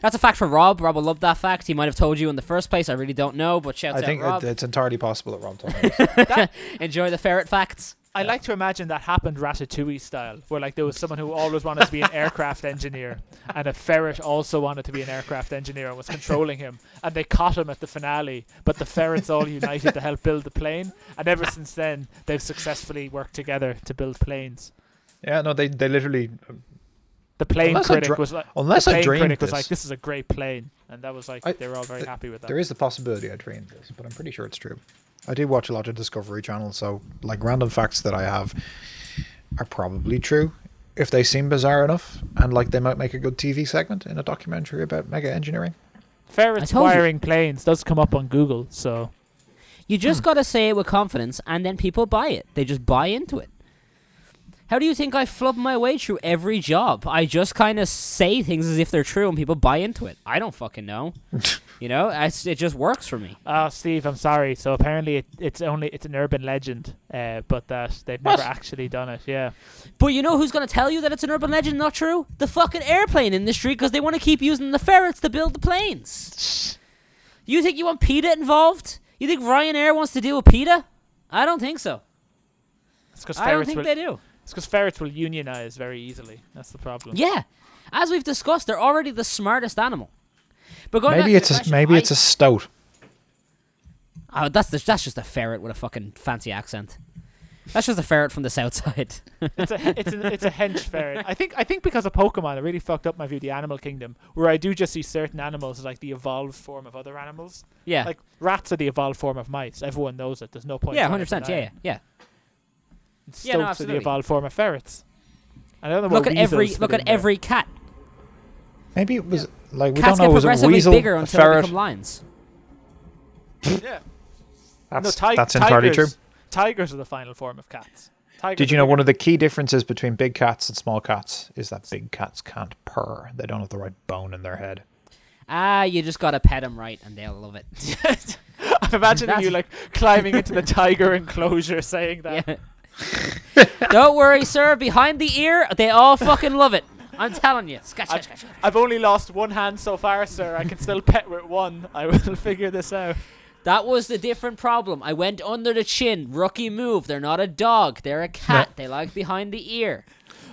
S1: That's a fact for Rob. Rob will love that fact. He might have told you in the first place. I really don't know, but shout
S3: I
S1: out
S3: think
S1: Rob.
S3: it, it's entirely possible that Rob told me.
S1: Enjoy the ferret facts.
S2: I like to imagine that happened Ratatouille style, where like there was someone who always wanted to be an aircraft engineer, and a ferret also wanted to be an aircraft engineer and was controlling him, and they caught him at the finale. But the ferrets all united to help build the plane, and ever since then they've successfully worked together to build planes.
S3: yeah, no, they they literally
S2: The plane
S3: Unless
S2: critic
S3: dra-
S2: was like,
S3: unless
S2: the
S3: I dreamed
S2: critic was
S3: this.
S2: like, "This is a great plane," and that was like
S3: I-
S2: they were all very
S3: th-
S2: happy with that.
S3: There is the possibility I dreamed this, but I'm pretty sure it's true. I do watch a lot of Discovery Channel, so like random facts that I have are probably true if they seem bizarre enough, and like they might make a good TV segment in a documentary about mega engineering.
S2: Ferrets
S1: told you.
S2: wiring planes does come up on Google, so
S1: You just gotta say it with confidence, and then people buy it. They just buy into it. How do you think I flub my way through every job? I just kind of say things as if they're true, and people buy into it. I don't fucking know. you know, it's, it just works for me.
S2: Oh, Steve, I'm sorry. So apparently it, it's only it's an urban legend, uh, but that they've
S3: What?
S2: never actually done it. Yeah,
S1: But you know who's gonna tell you that it's an urban legend, not true? The fucking airplane industry, because they want to keep using the ferrets to build the planes. You think you want PETA involved? You think Ryanair wants to deal with PETA? I don't think so.
S2: it's
S1: I don't think
S2: will.
S1: they do.
S2: It's because ferrets will unionize very easily. That's the problem.
S1: Yeah, as we've discussed, they're already the smartest animal. But going
S3: Maybe it's
S1: to
S3: a, maybe
S1: I-
S3: it's a stoat.
S1: Oh, that's the, that's just a ferret with a fucking fancy accent. That's just a ferret from the south side.
S2: it's a it's a it's a hench ferret. I think I think because of Pokemon, it really fucked up my view of the animal kingdom, where I do just see certain animals as like the evolved form of other animals.
S1: yeah,
S2: Like rats are the evolved form of mice. Everyone knows it. There's no point.
S1: yeah, hundred percent. Yeah, yeah, yeah.
S2: And
S1: Yeah, no,
S2: Stoats are the
S1: absolutely.
S2: evolved form of ferrets. I don't know
S1: Look
S2: what
S1: at every look at
S2: in there.
S1: every cat.
S3: Maybe it was like we
S1: Cats
S3: don't know.
S1: get
S3: Was it a
S1: progressively
S3: weasel,
S1: bigger
S3: a
S1: until they become lions.
S2: Yeah.
S3: That's,
S2: no, ti-
S3: that's entirely true.
S2: tigers, Tigers are the final form of cats. Tigers
S3: Did you know one of the key differences between big cats and small cats is that big cats can't purr. They don't have the right bone in their head.
S1: Ah, you just gotta pet them right, and they'll love it.
S2: I'm imagining
S1: That's-
S2: you like climbing into the tiger enclosure saying that.
S1: Yeah. Don't worry, sir. Behind the ear, they all fucking love it. I'm telling you. Scratch, scratch, scratch.
S2: I've only lost one hand so far, sir. I can still pet with one. I will figure this out.
S1: That was the different problem. I went under the chin. Rookie move. They're not a dog. They're a cat. They like behind the ear.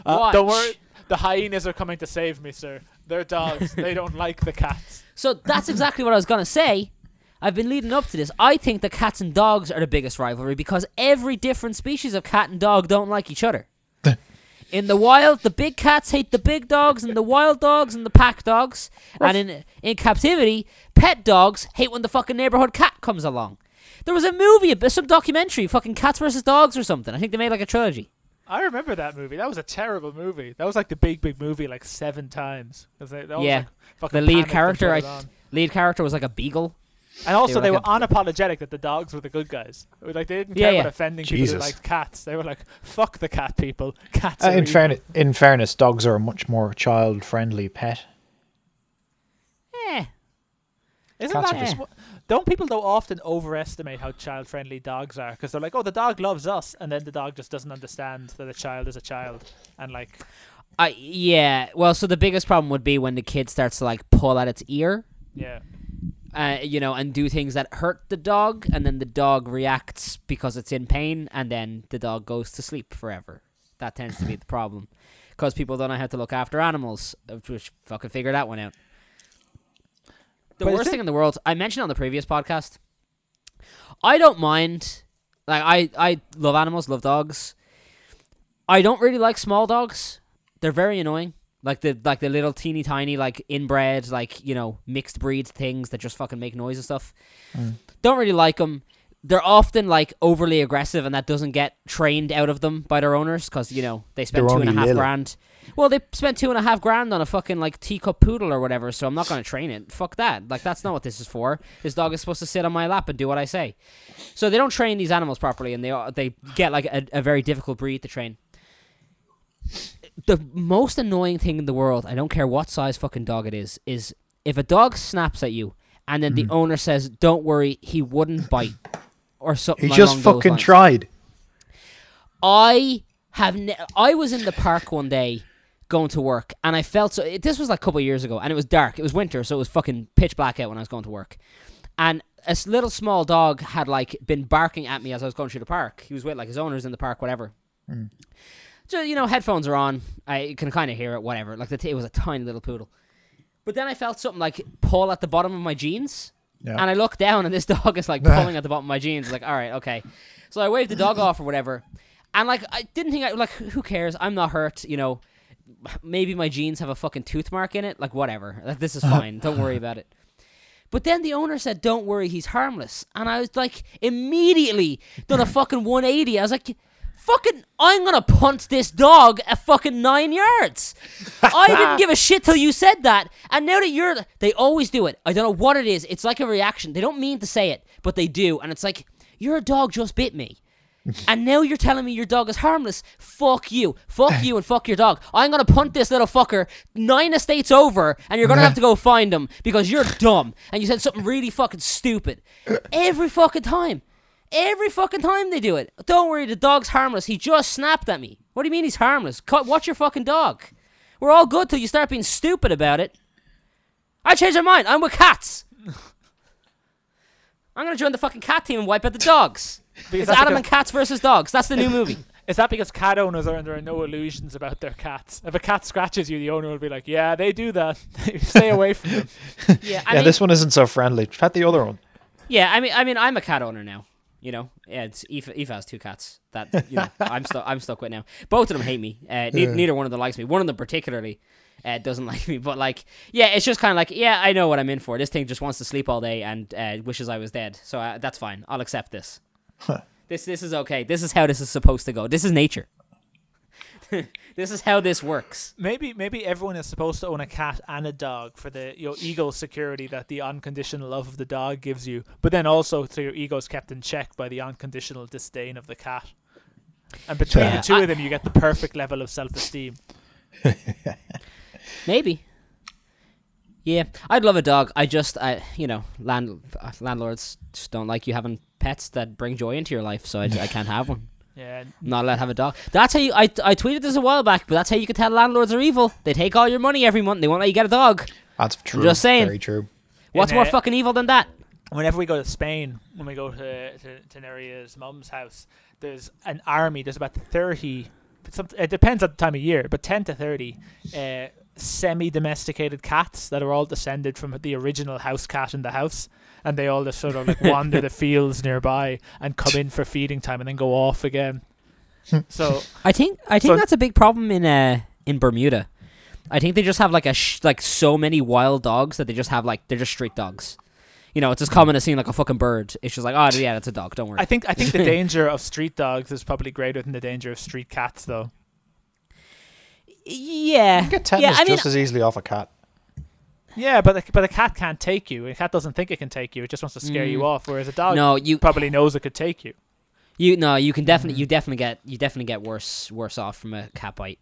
S2: Uh, don't worry. The hyenas are coming to save me, sir. They're dogs. they don't like the cats.
S1: So that's exactly what I was gonna say. I've been leading up to this. I think the cats and dogs are the biggest rivalry because every different species of cat and dog don't like each other. In the wild, the big cats hate the big dogs, and the wild dogs and the pack dogs. And in in captivity, pet dogs hate when the fucking neighborhood cat comes along. There was a movie, some documentary, fucking cats versus dogs or something. I think they made like a trilogy.
S2: I remember that movie. That was a terrible movie. That was like the big, big movie like seven times. 'Cause they, that was,
S1: Yeah.
S2: like,
S1: The lead character, I lead character was like a beagle.
S2: And also,
S1: were
S2: they were
S1: like
S2: unapologetic that the dogs were the good guys. Like they didn't care
S1: yeah.
S2: about offending people
S3: Jesus.
S2: who liked cats. They were like, "Fuck the cat people. Cats."
S3: Uh,
S2: are
S3: in, fairness, in fairness, dogs are a much more child-friendly pet.
S1: Eh.
S2: Isn't
S3: cats
S2: that just
S1: just-
S2: Don't people though often overestimate how child-friendly dogs are? Because they're like, "Oh, the dog loves us," and then the dog just doesn't understand that a child is a child, and like,
S1: I yeah. Well, so the biggest problem would be when the kid starts to like pull at its ear.
S2: yeah,
S1: uh, you know, and do things that hurt the dog, and then the dog reacts because it's in pain, and then the dog goes to sleep forever. That tends to be the problem, because people don't know how to look after animals, which fucking figure that one out. The
S2: But
S1: worst thing in the world, I mentioned on the previous podcast. I don't mind, like I I love animals, love dogs. I don't really like small dogs. They're very annoying. Like the like the little teeny tiny like inbred like you know mixed breed things that just fucking make noise and stuff. Don't really like them. They're often like overly aggressive, and that doesn't get trained out of them by their owners because you know they spend
S3: They're
S1: two and a half
S3: little.
S1: grand. Well, they spent two and a half grand on a fucking like teacup poodle or whatever, so I'm not gonna train it. Fuck that. Like that's not what this is for. This dog is supposed to sit on my lap and do what I say. So they don't train these animals properly, and they are- they get like a, a very difficult breed to train. The most annoying thing in the world, I don't care what size fucking dog it is, is if a dog snaps at you and then the mm-hmm. owner says, "Don't worry, he wouldn't bite," or something.
S3: He just fucking tried.
S1: I have. Ne- I was in the park one day going to work, and I felt so. It, this was like a couple of years ago, and it was dark. It was winter, so it was fucking pitch black out when I was going to work. And A little small dog had like been barking at me as I was going through the park. He was with like his owners in the park, whatever. Mm. So you know, headphones are on. I can kind of hear it, whatever. Like the t- it was a tiny little poodle. But then I felt something like pull at the bottom of my jeans.
S3: Yeah.
S1: And I look down and this dog is like pulling at the bottom of my jeans. Like, all right, okay. So I waved the dog off or whatever. And like, I didn't think I like. Who cares? I'm not hurt. You know, maybe my jeans have a fucking tooth mark in it. Like, whatever. Like, this is fine. Don't worry about it. But then the owner said, "Don't worry, he's harmless." And I was like, immediately done a fucking 180. I was like, "Fucking, I'm gonna punt this dog at fucking nine yards." I didn't give a shit till you said that, and now that you're, they always do it. I don't know what it is. It's like a reaction. They don't mean to say it, but they do, and it's like, "Your dog just bit me." and now you're telling me your dog is harmless. Fuck you. Fuck you and fuck your dog. I'm gonna punt this little fucker nine estates over and you're gonna have to go find him because you're dumb and you said something really fucking stupid. Every fucking time. Every fucking time they do it. Don't worry, the dog's harmless. He just snapped at me. What do you mean he's harmless? Cut watch your fucking dog. We're all good till you start being stupid about it. I changed my mind. I'm with cats. I'm gonna join the fucking cat team and wipe out the dogs. It's
S2: that's
S1: Adam and cats versus dogs. That's the new movie.
S2: Is that because cat owners are under no illusions about their cats? If a cat scratches you, the owner will be like, "Yeah, they do that. Stay away from them."
S1: Yeah, I
S3: yeah,
S1: mean,
S3: this one isn't so friendly. Pet the other one.
S1: yeah, I mean, I mean, I'm a cat owner now. You know, yeah, it's Eva, Eva has two cats that you know I'm stuck. I'm stuck with now. Both of them hate me. Uh, ne- neither one of them likes me. One of them particularly uh, doesn't like me. But like, yeah, it's just kind of like, yeah, I know what I'm in for. This thing just wants to sleep all day and uh, wishes I was dead. So uh, that's fine. I'll accept this. This this is okay. This is how this is supposed to go. This is nature. this is how this works.
S2: Maybe maybe everyone is supposed to own a cat and a dog for the your ego security that the unconditional love of the dog gives you, but then also so your ego is kept in check by the unconditional disdain of the cat. And between
S1: Yeah,
S2: the two
S1: I-
S2: of them, you get the perfect level of self-esteem.
S1: Maybe. Yeah, I'd love a dog. I just, I, you know, land uh, landlords just don't like you having pets that bring joy into your life, so I, I can't have one.
S2: Yeah,
S1: not allowed to have a dog. That's how you. I, I tweeted this a while back, but that's how you can tell landlords are evil. They take all your money every month. They won't let you get a dog.
S3: That's true.
S1: just saying.
S3: Very true.
S1: What's
S2: In,
S1: more
S2: uh,
S1: fucking evil than that?
S2: whenever we go to Spain, when we go to to, to Neria's mum's house, there's an army. There's about thirty. Some, it depends on the time of year, but ten to thirty uh, semi-domesticated cats that are all descended from the original house cat in the house, and they all just sort of like wander the fields nearby and come in for feeding time and then go off again. so
S1: I think I think
S2: So-
S1: that's a big problem in uh in Bermuda. I think they just have like a sh- like so many wild dogs that they just have like they're just street dogs. You know, it's as common as seeing like a fucking bird. It's just like, oh yeah, that's a dog. Don't worry.
S2: I think I think the danger of street dogs is probably greater than the danger of street cats, though.
S1: yeah,
S3: You can get tetanus
S1: yeah. I mean,
S3: just as easily off a cat.
S2: Yeah, but the, but a cat can't take you. A cat doesn't think it can take you. It just wants to scare you
S1: Mm.
S2: off. Whereas a dog
S1: no, you
S2: probably knows it could take you.
S1: You no, you can definitely
S2: Mm.
S1: you definitely get you definitely get worse worse off from a cat bite.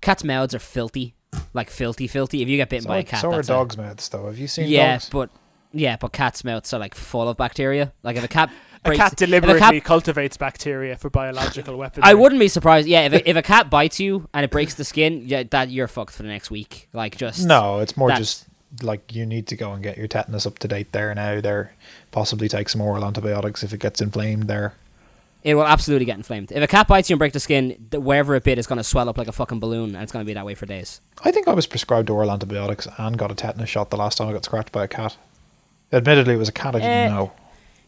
S1: Cats' mouths are filthy, like filthy, filthy. If you get bitten
S3: So,
S1: by a cat,
S3: so are
S1: that's a-
S3: dogs' mouths, though. Have you seen
S1: yeah,
S3: dogs?
S1: but yeah, but cats' mouths are like full of bacteria. Like if a cat
S2: A cat
S1: if a
S2: deliberately
S1: cat-
S2: cultivates bacteria for biological weapons.
S1: I wouldn't be surprised. Yeah, if a, if a cat bites you and it breaks the skin, yeah, that you're fucked for the next week. Like just
S3: No, it's more
S1: That's-
S3: just like you need to go and get your tetanus up to date there now. There, possibly take some oral antibiotics if it gets inflamed there.
S1: It will absolutely get inflamed. If a cat bites you and breaks the skin, wherever it bit is going to swell up like a fucking balloon, and it's going to be that way for days.
S3: I think I was prescribed oral antibiotics and got a tetanus shot the last time I got scratched by a cat. Admittedly, it was a cat I didn't
S1: Eh,
S3: know.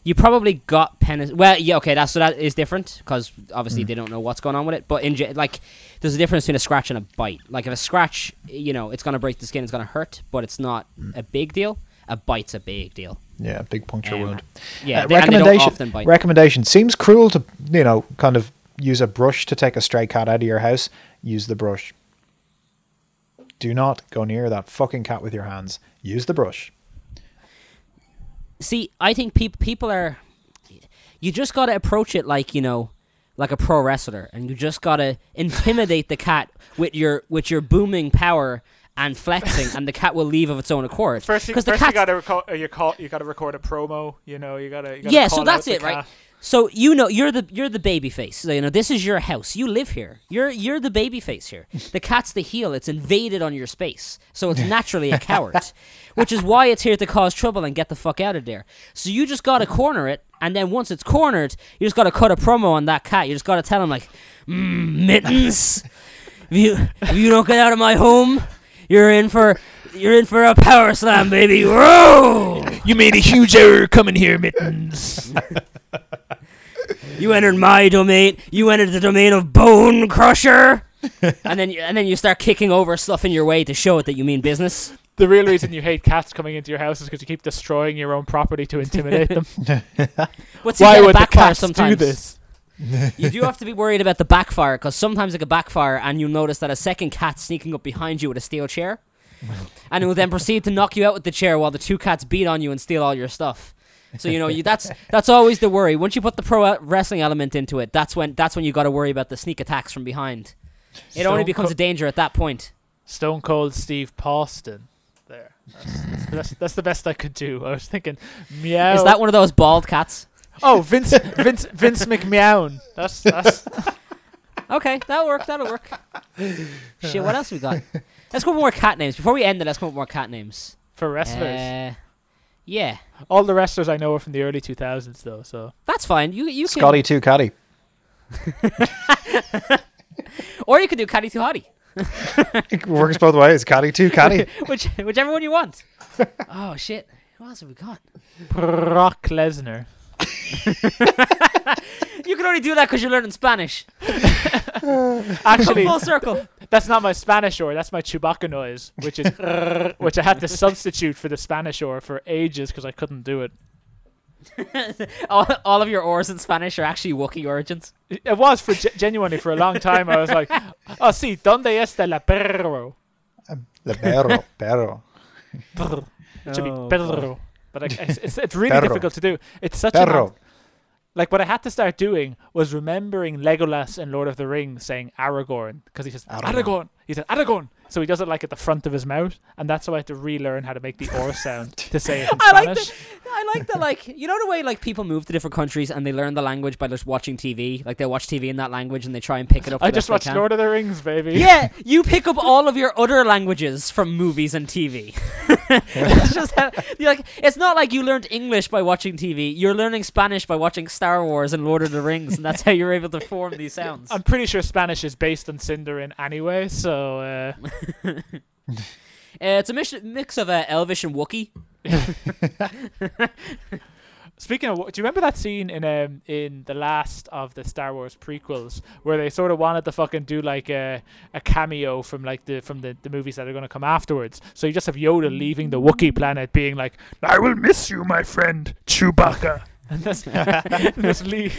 S1: You probably got penis. Well, yeah, okay, that's so that is different because obviously
S3: Mm.
S1: they don't know what's going on with it. But in like, there's a difference between a scratch and a bite. Like, if a scratch, you know, it's gonna break the skin, it's gonna hurt, but it's not
S3: Mm.
S1: a big deal. A bite's a big deal.
S3: Yeah, big puncture
S1: Um,
S3: wound.
S1: Yeah,
S3: Uh,
S1: they, and they don't
S3: recommendation.
S1: often bite.
S3: recommendation seems cruel to you know kind of use a brush to take a stray cat out of your house. Use the brush. Do not go near that fucking cat with your hands. Use the brush.
S1: See, I think peop- people are. You just gotta approach it like you know, like a pro wrestler, and you just gotta intimidate the cat with your with your booming power and flexing, and the cat will leave of its own accord.
S2: First, you, first you gotta record. Uh, you call. You gotta record a promo. You know. You gotta. You gotta
S1: yeah, so that's it, right? So you know you're the you're the baby face. So, you know this is your house. You live here. You're you're the baby face here. The cat's the heel. It's invaded on your space. So it's naturally a coward, which is why it's here to cause trouble and get the fuck out of there. So you just gotta corner it, and then once it's cornered, you just gotta cut a promo on that cat. You just gotta tell him like, mm, mittens. If you if you don't get out of my home, you're in for you're in for a power slam, baby. Whoa!
S2: You made a huge error coming here, mittens.
S1: You entered my domain. You entered the domain of Bone Crusher. and then you, and then you start kicking over stuff in your way to show it that you mean business.
S2: the real reason you hate cats coming into your house is because you keep destroying your own property to intimidate them.
S1: What's
S2: Why would the cats
S1: sometimes.
S2: do this?
S1: you do have to be worried about the backfire because sometimes it could backfire and you'll notice that a second cat sneaking up behind you with a steel chair, and it will then proceed to knock you out with the chair while the two cats beat on you and steal all your stuff. So you know you, that's that's always the worry. Once you put the pro wrestling element into it, that's when that's when you got to worry about the sneak attacks from behind. It only becomes
S2: Co-
S1: a danger at that point.
S2: Stone Cold Steve Pauston. There. That's, that's, that's, that's the best I could do. I was thinking, meow.
S1: Is that one of those bald cats?
S2: Oh, Vince Vince Vince McMeown. That's that's
S1: Okay, that'll work. That'll work. Shit, what else we got? Let's go with more cat names. Before we end it, let's come up with more cat names.
S2: for wrestlers.
S1: Uh, yeah,
S2: All the wrestlers I know are from the early 2000s, though. So
S1: that's fine. You you can,
S3: Scotty Two Caddy.
S1: or you could do Caddy Too Hottie,
S3: It works both ways. Caddy Two Caddy.
S1: which whichever one you want. oh shit, who else have we got?
S2: Brock Lesnar.
S1: You can only do that because you're learning Spanish.
S2: Actually,
S1: Full circle.
S2: That's not my Spanish or that's my Chewbacca noise, which is which I had to substitute for the Spanish or for ages because I couldn't do it.
S1: all, all of your ors in Spanish are actually Wookiee origins.
S2: It was for ge- genuinely for a long time. I was like, "Oh, sí, ¿dónde está la perro?"
S3: Um, the perro, perro.
S2: Brr. It should
S1: Oh,
S2: be perro. But like, it's, it's, it's really
S3: Perro.
S2: difficult to do. It's such a
S3: Perro.
S2: Like what I had to start doing was remembering Legolas in Lord of the Rings saying Aragorn because he says
S3: Aragorn.
S2: Aragorn. He said Aragorn, so he does it like at the front of his mouth, and that's how I had to relearn how to make the or sound to say it in
S1: I like
S2: Spanish.
S1: the, I like the like you know the way like people move to different countries and they learn the language by just watching TV. Like they watch TV in that language and they try and pick it up.
S2: I just watched
S1: can.
S2: Lord of the Rings, baby.
S1: Yeah, you pick up all of your other languages from movies and TV. it's just how, you're like it's not like you learned English by watching TV. You're learning Spanish by watching Star Wars and Lord of the Rings, and that's how you're able to form these sounds.
S2: I'm pretty sure Spanish is based on Sindarin anyway, so uh,
S1: Uh, it's a mix, mix of uh, Elvish and Wookie.
S2: Speaking of, do you remember that scene in um in the last of the Star Wars prequels where they sort of wanted to fucking do like a a cameo from like the from the, the movies that are going to come afterwards? So you just have Yoda leaving the Wookiee planet, being like, "I will miss you, my friend Chewbacca," and just, just leave.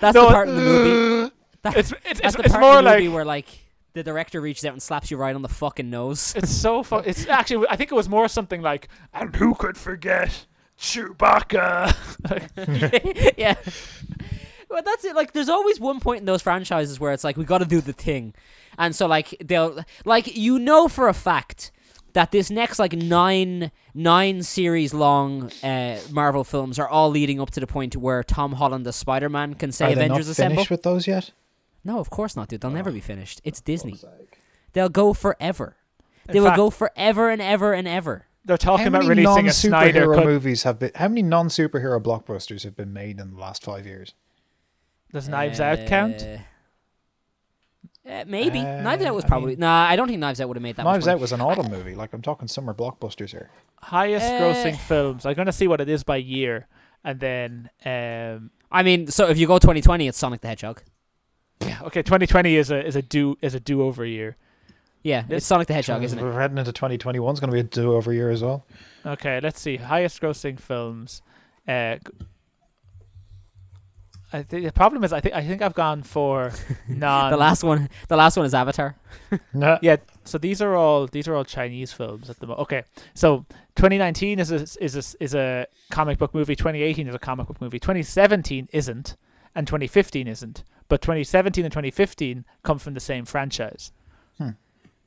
S1: That's
S2: No,
S1: the part in the movie. That-
S2: It's it's
S1: that's
S2: it's,
S1: the
S2: it's
S1: part
S2: more
S1: in the movie
S2: like.
S1: where like the director reaches out and slaps you right on the fucking nose.
S2: It's so fu- It's actually, I think it was more something like, and who could forget Chewbacca?
S1: yeah. Well, that's it. Like, there's always one point in those franchises where it's like we got to do the thing, and so like they'll like you know for a fact that this next like nine nine series long uh, Marvel films are all leading up to the point where Tom Holland as Spider Man can say
S3: Are they not
S1: Avengers Assemble.
S3: finished with those yet?
S1: No, of course not, dude. They'll never be finished. It's Disney. They'll go forever.
S2: In
S1: They will
S2: fact,
S1: go forever and ever and ever.
S2: They're talking about releasing a Snyder
S3: non-superhero
S2: cut.
S3: movies have been? How many non-superhero blockbusters have been made in the last five years?
S2: Does Knives Out count?
S1: Uh, uh, maybe
S3: Uh,
S1: Knives Out was
S3: I
S1: probably
S3: mean-
S1: nah. I don't think Knives Out would have made that.
S3: Knives
S1: much money.
S3: Out was an autumn movie. Like I'm talking summer blockbusters here.
S2: Highest
S1: Uh,
S2: grossing films. I'm going to see what it is by year, and then um,
S1: I mean, so if you go 2020, it's Sonic the Hedgehog.
S2: Yeah, okay. 2020 is a is a do is a do over year.
S1: Yeah,
S2: Yes.
S1: it's Sonic the Hedgehog, isn't it?
S3: We're heading into 2021. It's going to be a do-over year as well.
S2: Okay, let's see. Highest grossing films. Uh, g- I think the problem is I think I think I've gone for non.
S1: The last one, the last one is Avatar.
S3: Yeah.
S2: Yeah, so these are all these are all Chinese films at the moment. Okay, so 2019 is a is a, is a comic book movie. 2018 is a comic book movie. 2017 isn't, and 2015 isn't. But 2017 and 2015 come from the same franchise,
S3: Hmm.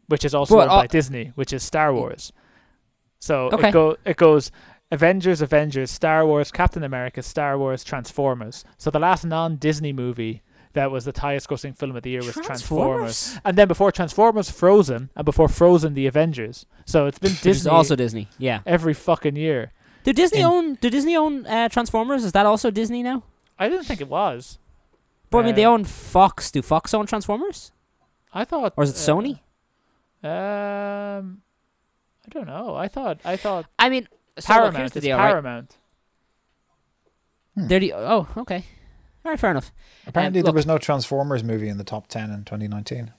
S2: which is also
S1: But,
S2: owned
S1: uh,
S2: by Disney, which is Star Wars. So
S1: Okay.
S2: it go it goes Avengers, Avengers, Star Wars, Captain America, Star Wars, Transformers. So the last non-Disney movie that was the highest grossing film of the year was Transformers. And then before Transformers, Frozen, and before Frozen, the Avengers. So it's been
S1: Which is
S2: Disney
S1: also Disney. Yeah.
S2: every fucking year.
S1: Do Disney
S3: In-
S1: own? Do Disney own uh, Transformers? Is that also Disney now?
S2: I didn't think it was.
S1: But I mean, they
S2: Uh,
S1: own Fox. Do Fox own Transformers,
S2: I thought.
S1: or is it
S2: uh,
S1: Sony?
S2: Um, I don't know. I thought. I thought
S1: I mean, so look, here's
S2: Paramount.
S1: the
S2: it's
S1: deal, right?
S2: Paramount.
S1: They're the, oh, okay. All right, fair enough.
S3: Apparently,
S1: Um,
S3: there
S1: look-
S3: was no Transformers movie in the top 10 in 2019.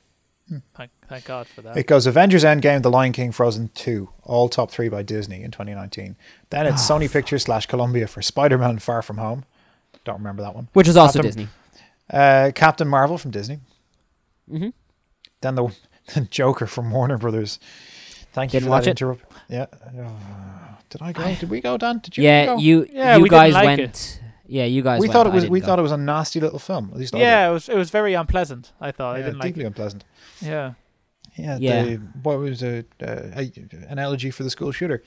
S2: Thank, thank God for that.
S3: It goes Avengers Endgame, The Lion King, Frozen 2, all top three by Disney in 2019. Then it's
S1: Oh,
S3: Sony Pictures slash Columbia for Spider Man Far From Home. Don't remember that one.
S1: Which is also
S3: Captain-
S1: Disney.
S3: Uh, Captain Marvel from Disney.
S1: Mm-hmm.
S3: Then the, the Joker from Warner Brothers. Thank you
S1: Didn't
S3: for
S1: watch
S3: that interrupt. Yeah. Uh, did I go? Did we go, Dan? Did you
S1: Yeah,
S3: go?
S1: you.
S2: Yeah,
S1: you
S2: we didn't
S1: guys
S2: like
S1: went. Yeah, you guys.
S3: we
S1: went,
S3: thought it was. We
S1: go.
S3: thought it was a nasty little film. At least I
S2: yeah, it was. It was very unpleasant. I thought. I
S3: Yeah,
S2: didn't like.
S3: deeply unpleasant.
S2: Yeah.
S3: Yeah,
S1: Yeah.
S3: The, what was a, uh, a analogy for the school shooter?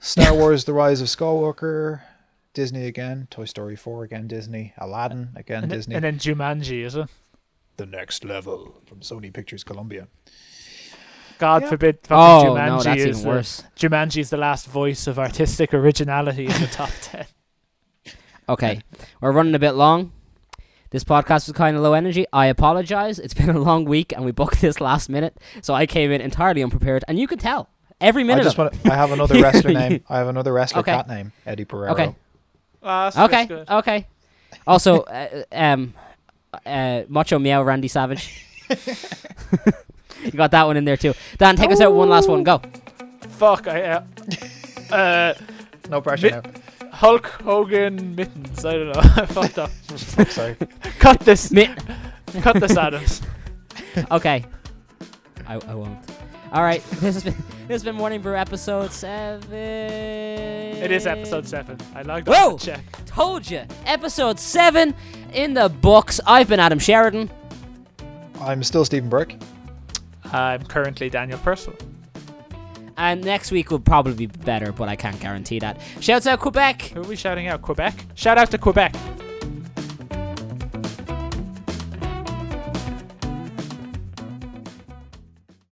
S3: Star Wars: The Rise of Skywalker, Disney again, Toy Story Four again, Disney, Aladdin again,
S2: And, then-
S3: Disney.
S2: and then Jumanji, is it?
S3: the next level from Sony Pictures Columbia.
S2: God
S3: Yeah.
S2: forbid.
S1: Oh
S2: fucking
S1: no,
S2: Jumanji
S1: that's
S2: is
S1: even
S2: the-
S1: worse.
S2: Jumanji is the last voice of artistic originality in the top ten.
S1: Okay, we're running a bit long. This podcast was kind of low energy. I apologize. It's been a long week, and we booked this last minute, so I came in entirely unprepared, and you could tell every
S3: I
S1: minute.
S3: just
S1: of it.
S3: want. I have another wrestler name. I have another wrestler
S1: Okay.
S3: cat name. Eddie Pereira.
S1: Okay.
S2: That's
S1: Okay,
S2: good.
S1: okay. Also, uh, um, uh, Macho Meow, Randy Savage. you got that one in there too. Dan, take us out. One last one. Go.
S2: Fuck. I. Uh, uh,
S3: No pressure
S2: Mi-
S3: now.
S2: Hulk Hogan mittens. I don't know. I fucked up.
S3: Fuck's sake.
S2: Cut this.
S1: Mi-
S2: Cut this, Adams.
S1: okay. I, I won't. All right. This has been this has been Morning Brew episode seven.
S2: It is episode seven. I logged
S1: Whoa!
S2: on to check.
S1: Told you. Episode seven in the books. I've been Adam Sheridan.
S3: I'm still Stephen Burke.
S2: I'm currently Daniel Purcell.
S1: And next week will probably be better, but I can't guarantee that. Shouts out Quebec.
S2: Who are we shouting out? Quebec. Shout out to Quebec.